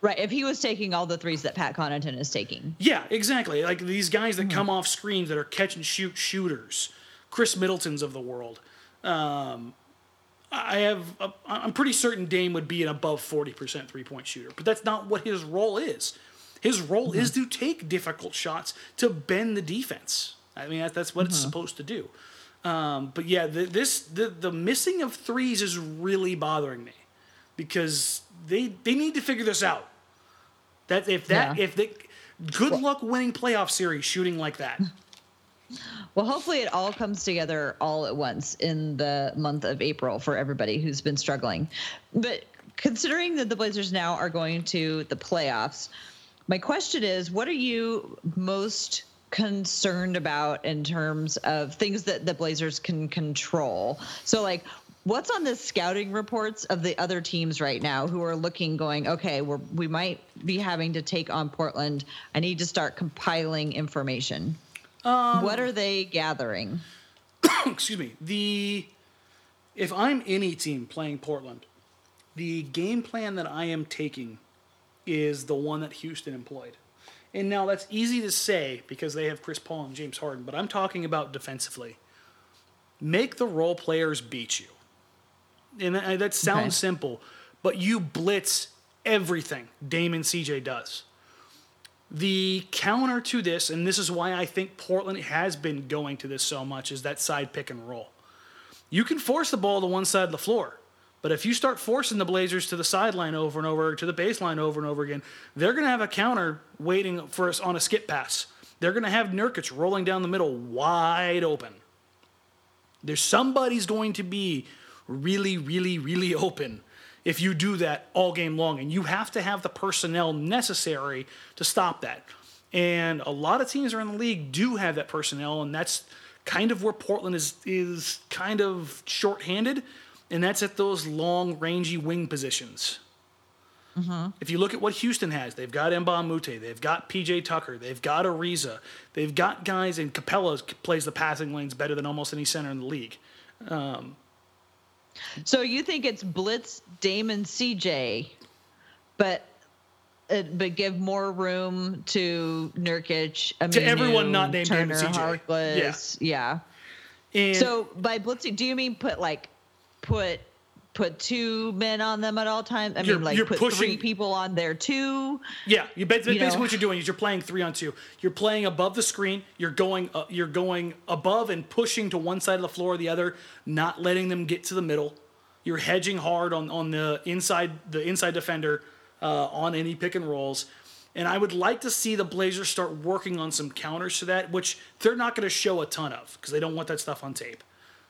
Right, if he was taking all the threes that Pat Connaughton is taking. Yeah, exactly. Like these guys that mm-hmm. come off screens that are catch and shoot shooters, Khris Middleton's of the world. Um, I have, a, I'm pretty certain Dame would be an above 40% three point shooter, but that's not what his role is. His role is Mm-hmm. to take difficult shots to bend the defense. I mean, that, that's what Mm-hmm. it's supposed to do. Um, but yeah, the, this the, the missing of threes is really bothering me because they they need to figure this out. That if that Yeah. if they good luck winning playoff series shooting like that. Well, hopefully it all comes together all at once in the month of April for everybody who's been struggling. But considering that the Blazers now are going to the playoffs, my question is what are you most concerned about in terms of things that the Blazers can control? So, like, what's on the scouting reports of the other teams right now who are looking, going, okay, we're, we might be having to take on Portland. I need to start compiling information. What um, are they gathering? excuse me. The if I'm any team playing Portland, the game plan that I am taking is the one that Houston employed. And now that's easy to say because they have Chris Paul and James Harden, but I'm talking about defensively. Make the role players beat you. And that, that sounds Okay. simple, but you blitz everything Damon CJ does. The counter to this, and this is why I think Portland has been going to this so much, is that side pick and roll. You can force the ball to one side of the floor, but if you start forcing the Blazers to the sideline over and over, to the baseline over and over again, they're going to have a counter waiting for us on a skip pass. They're going to have Nurkic rolling down the middle wide open. There's somebody's going to be really, really, really open if you do that all game long. And you have to have the personnel necessary to stop that. And a lot of teams around the league do have that personnel, and that's kind of where Portland is is kind of shorthanded, and that's at those long, rangy wing positions. Mm-hmm. If you look at what Houston has, they've got Mbah Mute, they've got PJ Tucker, they've got Ariza, they've got guys, and Capela plays the passing lanes better than almost any center in the league. Um, So you think it's Blitz, Damon, CJ, but uh, but give more room to Nurkic, Aminu, everyone not named Damon Turner, CJ. Harkless, yeah. And So by blitzing, do you mean put like put put two men on them at all times? I You're- mean, like you're put three pushing- people on there too. Yeah, you ba- basically know. what you're doing is you're playing three on two. You're playing above the screen. You're going uh, you're going above and pushing to one side of the floor or the other, not letting them get to the middle. You're hedging hard on, on the inside the inside defender uh, on any pick and rolls. And I would like to see the Blazers start working on some counters to that, which they're not going to show a ton of because they don't want that stuff on tape.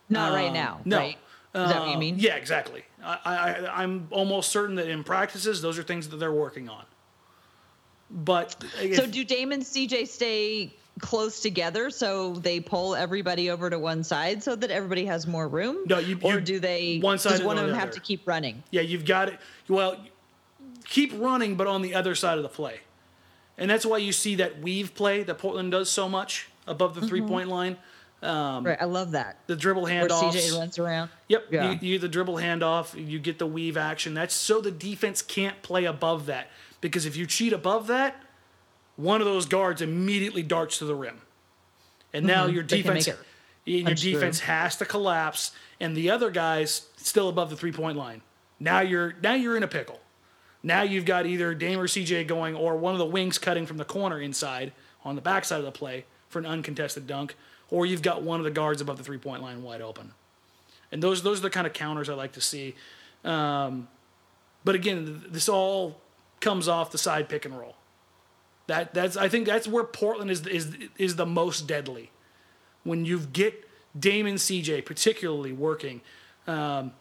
Not right Um, now. No. Right? Is that what you Uh, mean? Yeah, exactly. I, I, I'm almost certain that in practices, those are things that they're working on. But if- So do Damon and CJ stay close together so they pull everybody over to one side so that everybody has more room? No, you- or you- do they one side does one of them have to keep running? yeah, you've got it. Well, keep running, but on the other side of the play, and that's why you see that weave play that Portland does so much above the Mm-hmm. three point line. Right, I love that. The dribble Where handoffs. CJ runs around. Yep. Yeah. You, you get the dribble handoff, you get the weave action. That's so the defense can't play above that. Because if you cheat above that, one of those guards immediately darts to the rim. And now your Mm-hmm. Can defense your defense has to collapse and the other guy's still above the three point line. Now you're now you're in a pickle. Now you've got either Dame or CJ going or one of the wings cutting from the corner inside on the backside of the play for an uncontested dunk, or you've got one of the guards above the three point line wide open. And those those are the kind of counters I like to see. Um, but again, this all comes off the side pick and roll. That that's I think that's where Portland is is is the most deadly. When you get Damon CJ particularly working, um,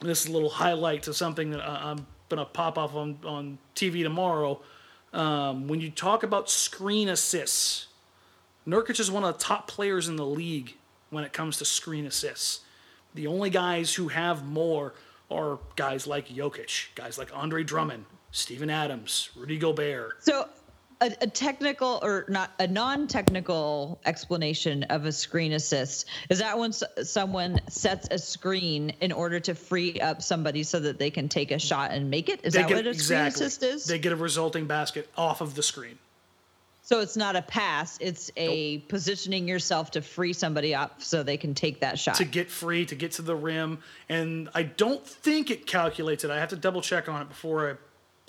this is a little highlight to something that I, I'm gonna pop off on on TV tomorrow. Um, when you talk about screen assists, Nurkic is one of the top players in the league when it comes to screen assists. The only guys who have more are guys like Jokic, guys like Andre Drummond, Steven Adams, Rudy Gobert. So, a, a technical or not a non-technical explanation of a screen assist is that when s- someone sets a screen in order to free up somebody so that they can take a shot and make it. Is that what a screen assist is? They get a resulting basket off of the screen. So it's not a pass; it's a positioning yourself to free somebody up so they can take that shot. to get free, to get to the rim. And I don't think it calculates it. I have to double check on it before I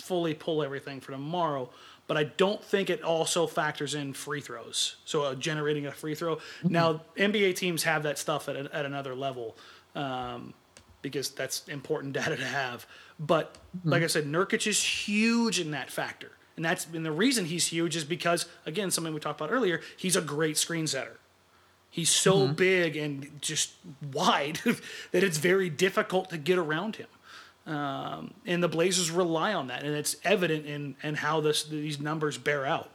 fully pull everything for tomorrow. But I don't think it also factors in free throws. So uh, generating a free throw. Now, NBA teams have that stuff at, a, at another level um, because that's important data to have. But like I said, Nurkic is huge in that factor. And that's and the reason he's huge is because, again, something we talked about earlier, he's a great screen setter. He's so big and just wide that it's very difficult to get around him. Um, and the Blazers rely on that, and it's evident in, in how this these numbers bear out.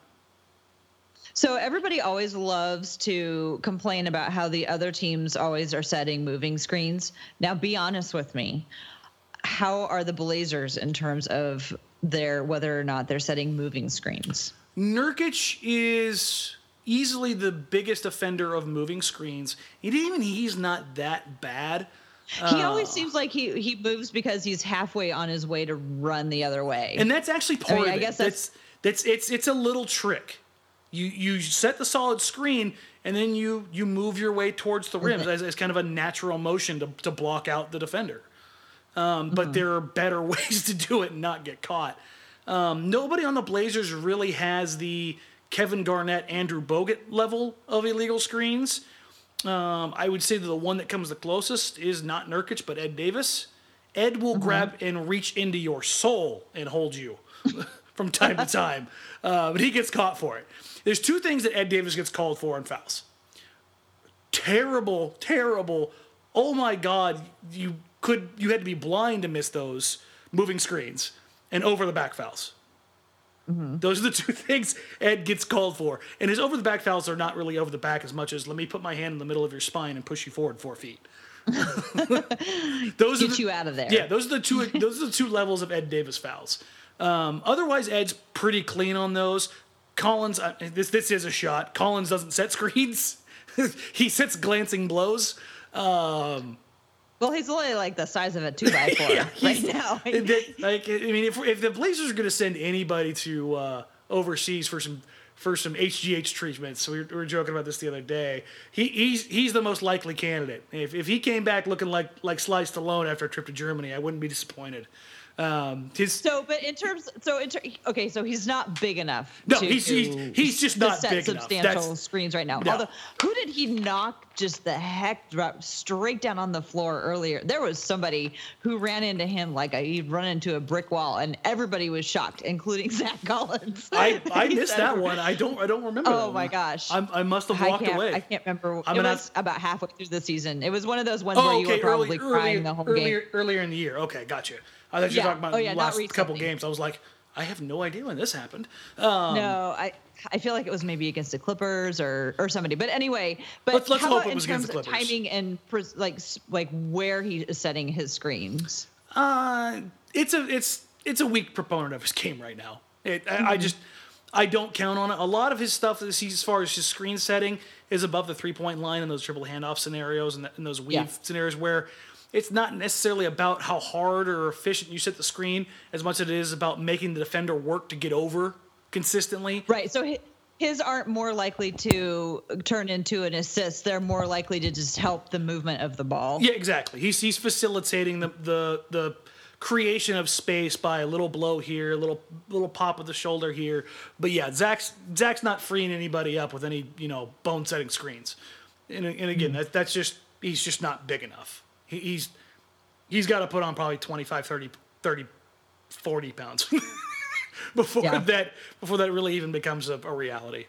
So everybody always loves to complain about how the other teams always are setting moving screens. Now be honest with me. How are the Blazers in terms of their whether or not they're setting moving screens? Nurkic is easily the biggest offender of moving screens, and even he's not that bad. He uh, always seems like he he moves because he's halfway on his way to run the other way. And that's actually part mean, of I it. guess that's, that's it's it's a little trick. You you set the solid screen and then you you move your way towards the rim as, as kind of a natural motion to, to block out the defender. Um, but there are better ways to do it and not get caught. Um, nobody on the Blazers really has the Kevin Garnett, Andrew Bogut level of illegal screens. Um, I would say that the one that comes the closest is not Nurkic, but Ed Davis. Ed will grab and reach into your soul and hold you from time to time, uh, but he gets caught for it. There's two things that Ed Davis gets called for in fouls. Terrible, terrible. Oh my God, you could you had to be blind to miss those moving screens and over the back fouls. Those are the two things Ed gets called for. And his over the back fouls are not really over the back as much as let me put my hand in the middle of your spine and push you forward four feet. those are Get the, you out of there. Yeah, those are the two. those are the two levels of Ed Davis fouls. Um, otherwise, Ed's pretty clean on those. Collins, uh, this this is a shot. Collins doesn't set screens. he sets glancing blows. Um, Well, he's only like the size of a two by four Yeah, right now. Like I mean, if if the Blazers are going to send anybody to uh, overseas for some for some HGH treatments, we were, we were joking about this the other day. He he's he's the most likely candidate. If if he came back looking like like Sly Stallone after a trip to Germany, I wouldn't be disappointed. Um, his So, but in terms, so in ter- okay, so he's not big enough. No, to, he's- he's- he's just not set big enough. substantial That's- screens right now. No. Although, who did he knock just the heck drop straight down on the floor earlier? There was somebody who ran into him like a, he'd run into a brick wall, and everybody was shocked, including Zach Collins. I, I missed that one. I don't I don't remember. Oh my one. gosh. I'm, I must have walked can't, away. I can't remember. I'm it was about halfway through the season. It was one of those ones Oh, where you okay. were probably Early, crying earlier, the whole earlier, game. earlier in the year. Okay, gotcha. I thought you Yeah. talking about Oh, yeah, last couple games. I was like, I have no idea when this happened. Um, no, I I feel like it was maybe against the Clippers or or somebody. But anyway, but Let's- let's how about in terms of timing and pres- like like where he is setting his screens? Uh, it's a it's it's a weak proponent of his game right now. It, I, Mm-hmm. I just I don't count on it. A lot of his stuff as far as his screen setting is above the three point line in those triple handoff scenarios and, in those weave Yeah. scenarios where it's not necessarily about how hard or efficient you set the screen as much as it is about making the defender work to get over consistently. Right. So his aren't more likely to turn into an assist. They're more likely to just help the movement of the ball. Yeah, exactly. He's he's facilitating the the the creation of space by a little blow here, a little little pop of the shoulder here. But yeah, Zach's Zach's not freeing anybody up with any you know bone setting screens. And, and again, hmm. that, that's just he's just not big enough. He, he's he's got to put on probably 25, 30, 30 40 pounds before Yeah. that before that really even becomes a, a reality.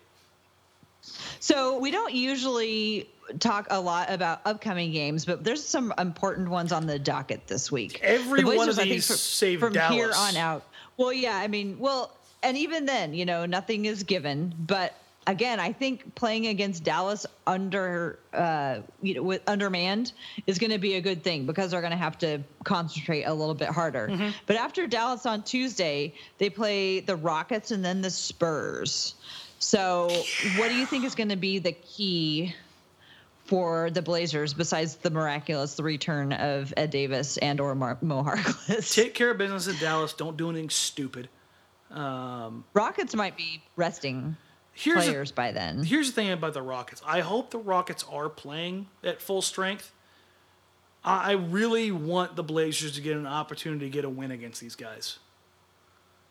So we don't usually talk a lot about upcoming games, but there's some important ones on the docket this week. Every The one of I think, these from, save from here on out. Well, yeah, I mean, well, and even then, you know, nothing is given. But again, I think playing against Dallas under, uh, you know, with undermanned is going to be a good thing because they're going to have to concentrate a little bit harder. Mm-hmm. But after Dallas on Tuesday, they play the Rockets and then the Spurs. So, what do you think is going to be the key for the Blazers besides the miraculous the return of Ed Davis and or Mar- Mo Harkless? Take care of business in Dallas. Don't do anything stupid. Rockets might be resting Here's players by then. Here's the thing about the Rockets. I hope the Rockets are playing at full strength. I I really want the Blazers to get an opportunity to get a win against these guys.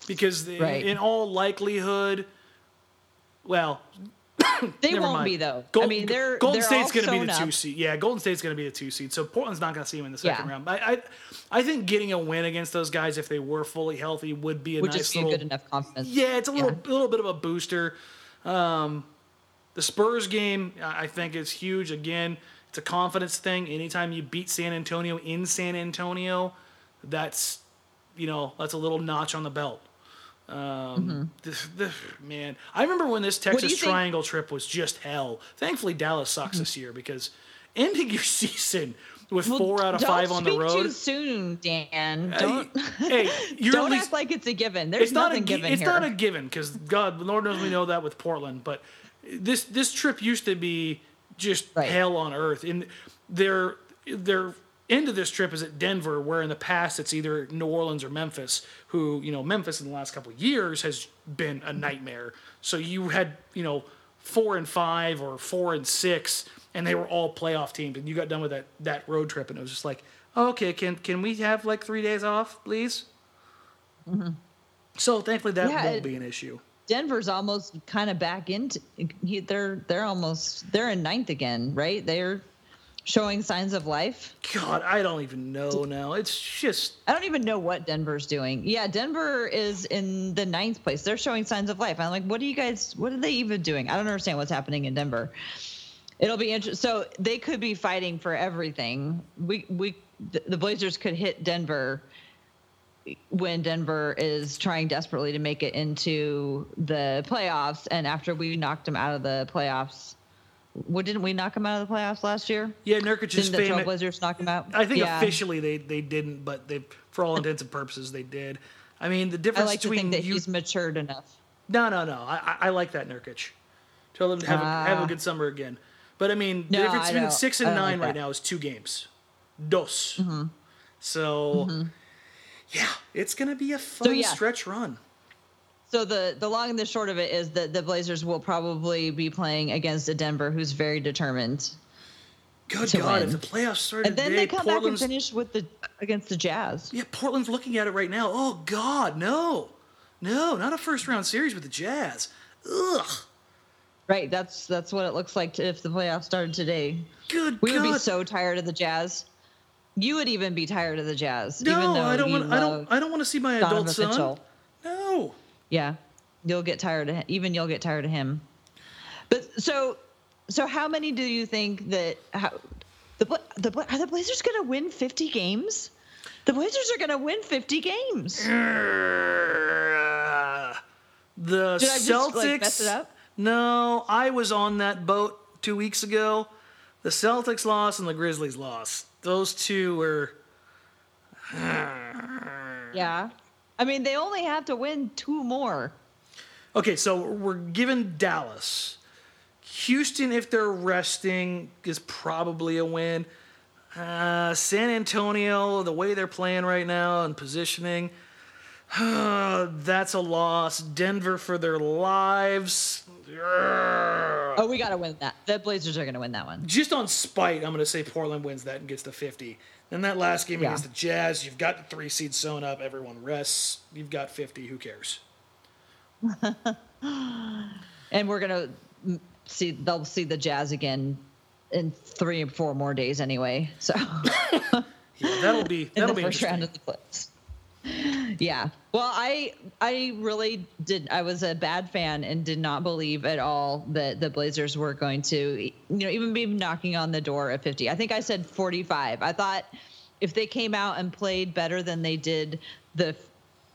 Because they- Right. in all likelihood, well, They won't mind. be though. Gold- I mean, they're Golden they're State's going to be the two up. seed. Yeah, Golden State's going to be the two seed. So Portland's not going to see them in the second Yeah. round. I, I, I think getting a win against those guys if they were fully healthy would be a Would nice just be little a good enough confidence. yeah, it's a little Yeah. little bit of a booster. Um, the Spurs game, I think, is huge. Again, it's a confidence thing. Anytime you beat San Antonio in San Antonio, that's you know that's a little notch on the belt. Um, this, this- man, I remember when this Mm-hmm. Texas think- Triangle trip was just hell. Thankfully, Dallas sucks this year because ending your season with Well, four out of five on the speak road. Too soon, Dan. Don't hey, you're don't least, act like it's a given. There's it's not a nothing gi- given it's here. not a given because God, Lord knows we know that with Portland, but this this trip used to be just Right. hell on earth. And their their end of this trip is at Denver, where in the past it's either New Orleans or Memphis. Who you know Memphis in the last couple of years has been a nightmare. So you had you know four and five or four and six, and they were all playoff teams, and you got done with that that road trip, and it was just like, okay, can can we have like three days off, please? So thankfully that Mm-hmm. Yeah, won't it- be an issue. Denver's almost kind of back into. he- They're they're almost they're in ninth again, right? They're showing signs of life. God, I don't even know now. It's just I don't even know what Denver's doing. Yeah, Denver is in the ninth place. They're showing signs of life. I'm like, what are you guys? What are they even doing? I don't understand what's happening in Denver. It'll be interesting. So they could be fighting for everything. We we the the Blazers could hit Denver when Denver is trying desperately to make it into the playoffs, and after we knocked them out of the playoffs. What didn't we knock them out of the playoffs last year? yeah, Nurkic is Didn't the. Trailblazers knock them out? I think Yeah. officially they, they didn't, but they for all intents and purposes they did. I mean the I difference like to between think that you. he's matured enough. No, no, no. I, I I like that Nurkic. Tell him to have a, have a Ah. good summer again. But I mean, the No, difference I between six and nine like right that. now is two games. Dos. Mm-hmm. So, yeah, it's gonna be a fun yeah. stretch run. So the the long and the short of it is that the Blazers will probably be playing against a Denver who's very determined. Good to God! win. If the playoffs started and then today, they come back and finish with the against the Jazz. yeah, Portland's looking at it right now. Oh God, no, no, not a first round series with the Jazz. Ugh. Right. That's that's what it looks like to, if the playoffs started today. Good We God. would be so tired of the Jazz. You would even be tired of the Jazz. no, even though I don't want. I don't. I don't want to see my Donovan adult son. Mitchell. No. Yeah, you'll get tired of him. Even you'll get tired of him. But so, so how many do you think that how the the are the Blazers going to win fifty games? The Blazers are going to win fifty games. Err, The Did I just, Celtics. like, mess it up? No, I was on that boat two weeks ago. The Celtics lost and the Grizzlies lost. Those two were. Yeah, I mean they only have to win two more. Okay, so we're given Dallas. Houston, if they're resting, is probably a win. Uh, San Antonio, the way they're playing right now and positioning, that's a loss. Denver for their lives. Oh, we got to win that. The Blazers are going to win that one. Just on spite, I'm going to say Portland wins that and gets to 50. Then that last game Yeah. against the Jazz, you've got the three seed sewn up. Everyone rests. You've got 50. Who cares? And we're going to see they'll see the Jazz again in three or four more days anyway. So Yeah, that'll be that'll the be first round of the playoffs. Yeah. Well, I I really did. I was a bad fan and did not believe at all that the Blazers were going to, you know, even be knocking on the door at 50. I think I said 45. I thought if they came out and played better than they did the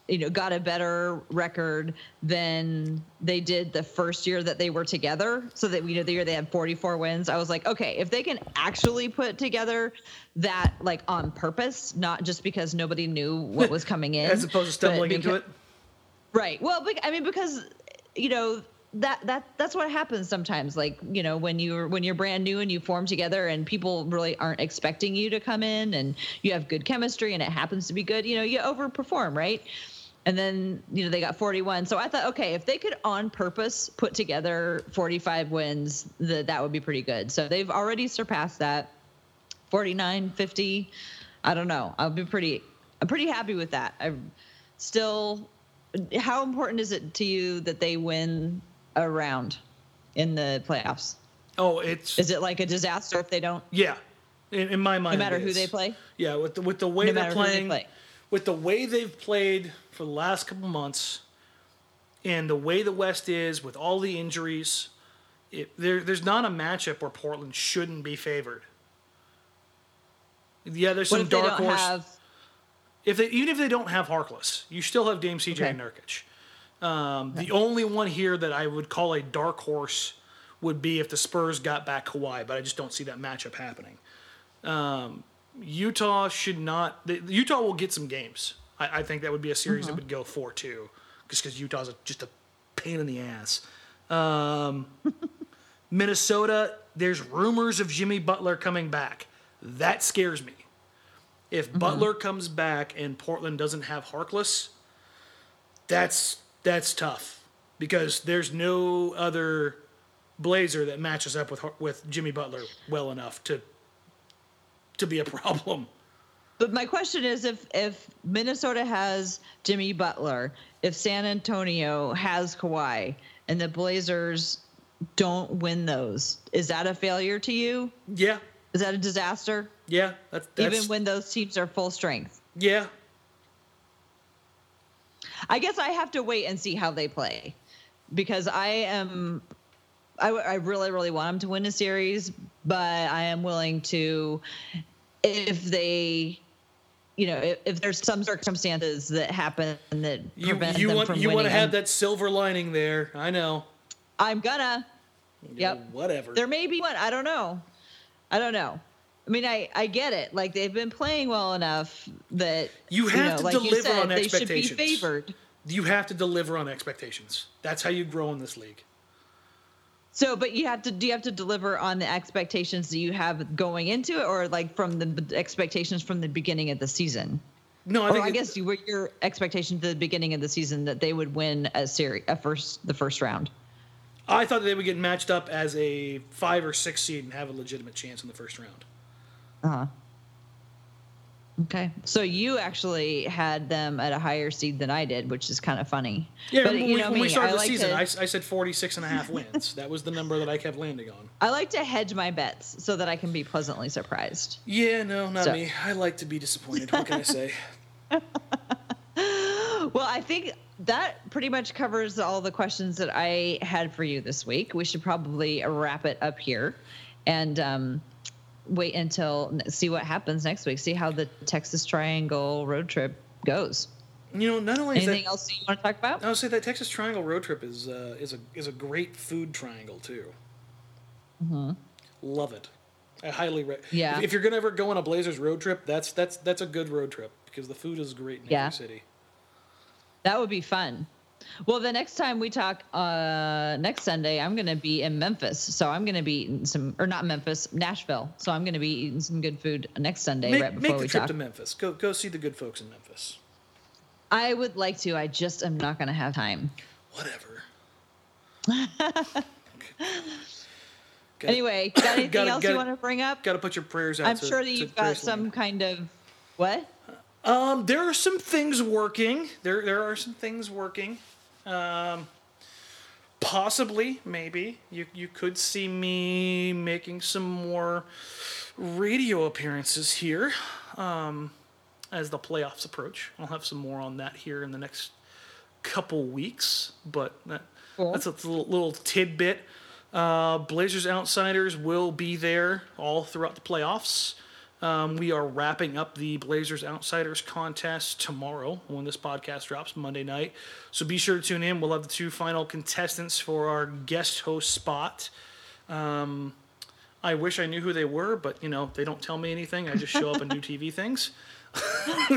you know got a better record than they did the first year that they were together so that you know the year they had 44 wins i was like okay if they can actually put together that like on purpose not just because nobody knew what was coming in As opposed to stumbling but into it. Right. Well, I mean, because you know that that that's what happens sometimes. Like you know, when you're when you're brand new and you form together, and people really aren't expecting you to come in, and you have good chemistry, and it happens to be good. You know, you overperform, right? And then you know they got 41. So I thought, okay, if they could on purpose put together 45 wins, that that would be pretty good. So they've already surpassed that. 49, 50. I don't know. I'll be pretty. I'm pretty happy with that. i'm still. How important is it to you that they win a round in the playoffs? Oh, it's Is it like a disaster if they don't? yeah. In, in my mind, No matter who they play. Yeah, with the with the way No they're who they playing, play. with the way they've played for the last couple months, and the way the West is with all the injuries, it, there there's not a matchup where Portland shouldn't be favored. Yeah, there's What some dark horse. have? if they even if they don't have Harkless, you still have Dame CJ Okay. Nurkic. Um, The only one here that I would call a dark horse would be if the Spurs got back Kawhi, but I just don't see that matchup happening. Um, Utah should not. The, Utah will get some games. I, I think that would be a series that would go four two, just because Utah's a, just a pain in the ass. Um, Minnesota, there's rumors of Jimmy Butler coming back. That scares me. If Butler comes back and Portland doesn't have Harkless, that's that's tough because there's no other Blazer that matches up with with Jimmy Butler well enough to to be a problem. But my question is, if if Minnesota has Jimmy Butler, if San Antonio has Kawhi, and the Blazers don't win those, is that a failure to you? Yeah, Is that a disaster? yeah, that's, that's Even when those teams are full strength. yeah. I guess I have to wait and see how they play because I am. I, I really, really want them to win a series, but I am willing to, if they, you know, if, if there's some circumstances that happen that You prevent you them want from you want to have that silver lining there. I know. I'm gonna. Yep. Whatever. There may be one. I don't know. I don't know. I mean, I, I get it. Like they've been playing well enough that You have know, to like deliver you said, on they should be favored. you have to deliver on expectations. That's how you grow in this league. So, but you have to do you have to deliver on the expectations that you have going into it, or like from the expectations from the beginning of the season? No, I think I guess you were your expectation at the beginning of the season that they would win a series, a first, the first round. I thought they would get matched up as a five or six seed and have a legitimate chance in the first round. Uh huh. Okay, so you actually had them at a higher seed than I did, which is kind of funny. Yeah, but when, you we, when we started I the like season, to, I, I said 46 and a half wins. that was the number that I kept landing on. I like to hedge my bets so that I can be pleasantly surprised. Yeah, no, not So- me. I like to be disappointed. What can I say? Well, I think that pretty much covers all the questions that I had for you this week. We should probably wrap it up here and um, wait until see what happens next week. See how the Texas Triangle road trip goes. You know, not only is Anything that, else you want to talk about? I would say that Texas Triangle road trip is uh, is a is a great food triangle too. Love it. I highly re- Mm-hmm. Yeah. If, if you're gonna ever go on a Blazers road trip, that's that's that's a good road trip because the food is great in Yeah. every city. That would be fun. Well, the next time we talk, uh, next Sunday, I'm going to be in Memphis. So I'm going to be eating some, or not Memphis, Nashville. So I'm going to be eating some good food next Sunday Make, right before make the we trip talk. to Memphis. Go go see the good folks in Memphis. I would like to. I just am not going to have time. Whatever. Anyway, got anything Gotta- else gotta- you want to bring up? Got to put your prayers out. I'm to- sure that you've got some kind of what? Um, there are some things working. There, there are some things working. Um, possibly, maybe you you could see me making some more radio appearances here um, as the playoffs approach. I'll have some more on that here in the next couple weeks, but that, Cool. that's a little, little tidbit. Uh, Blazers Outsiders will be there all throughout the playoffs. Um, we are wrapping up the Blazers Outsiders contest tomorrow when this podcast drops Monday night. So be sure to tune in. We'll have the two final contestants for our guest host spot. Um, I wish I knew who they were, but you know they don't tell me anything. I just show up and do TV things.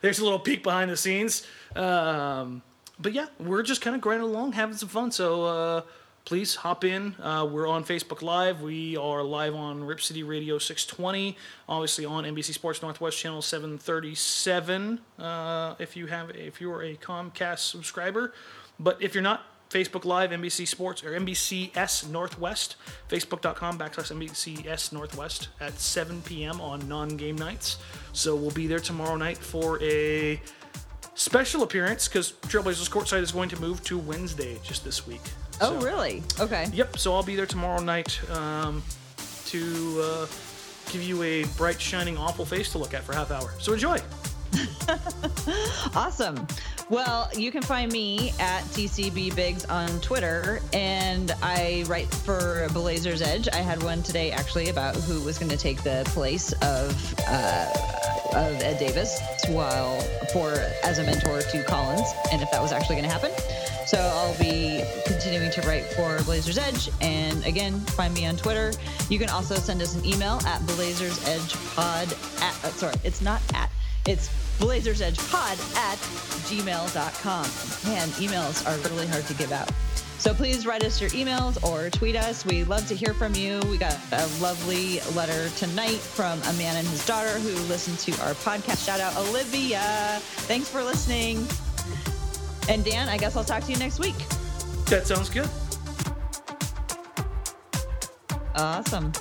There's a little peek behind the scenes. Um, but yeah, we're just kind of grinding along, having some fun. So uh, please hop in. Uh, we're on Facebook Live. We are live on Rip City Radio 620. Obviously on NBC Sports Northwest Channel 737. Uh, if you have, if you are a Comcast subscriber, but if you're not, Facebook Live, NBC Sports, or NBCS Northwest, Facebook.com backslash NBCS Northwest at 7 p.m. on non game nights. So we'll be there tomorrow night for a special appearance because Trailblazers Courtside is going to move to Wednesday just this week. Oh, So- really? Okay. Yep, so I'll be there tomorrow night um, to uh, give you a bright, shining, awful face to look at for half hour. So enjoy. Awesome. Well, you can find me at TCB Biggs on Twitter, and I write for Blazers Edge. I had one today actually about who was going to take the place of uh, of Ed Davis while for as a mentor to Collins, and if that was actually going to happen. So I'll be continuing to write for Blazers Edge, and again, find me on Twitter. You can also send us an email at Blazers Edge Pod at uh, sorry, it's not at it's Blazers Edge Pod at gmail.com. Man, emails are really hard to give out. So please write us your emails or tweet us. We love to hear from you. We got a lovely letter tonight from a man and his daughter who listened to our podcast. Shout out Olivia. Thanks for listening. And Dan, I guess I'll talk to you next week. That sounds good. Awesome.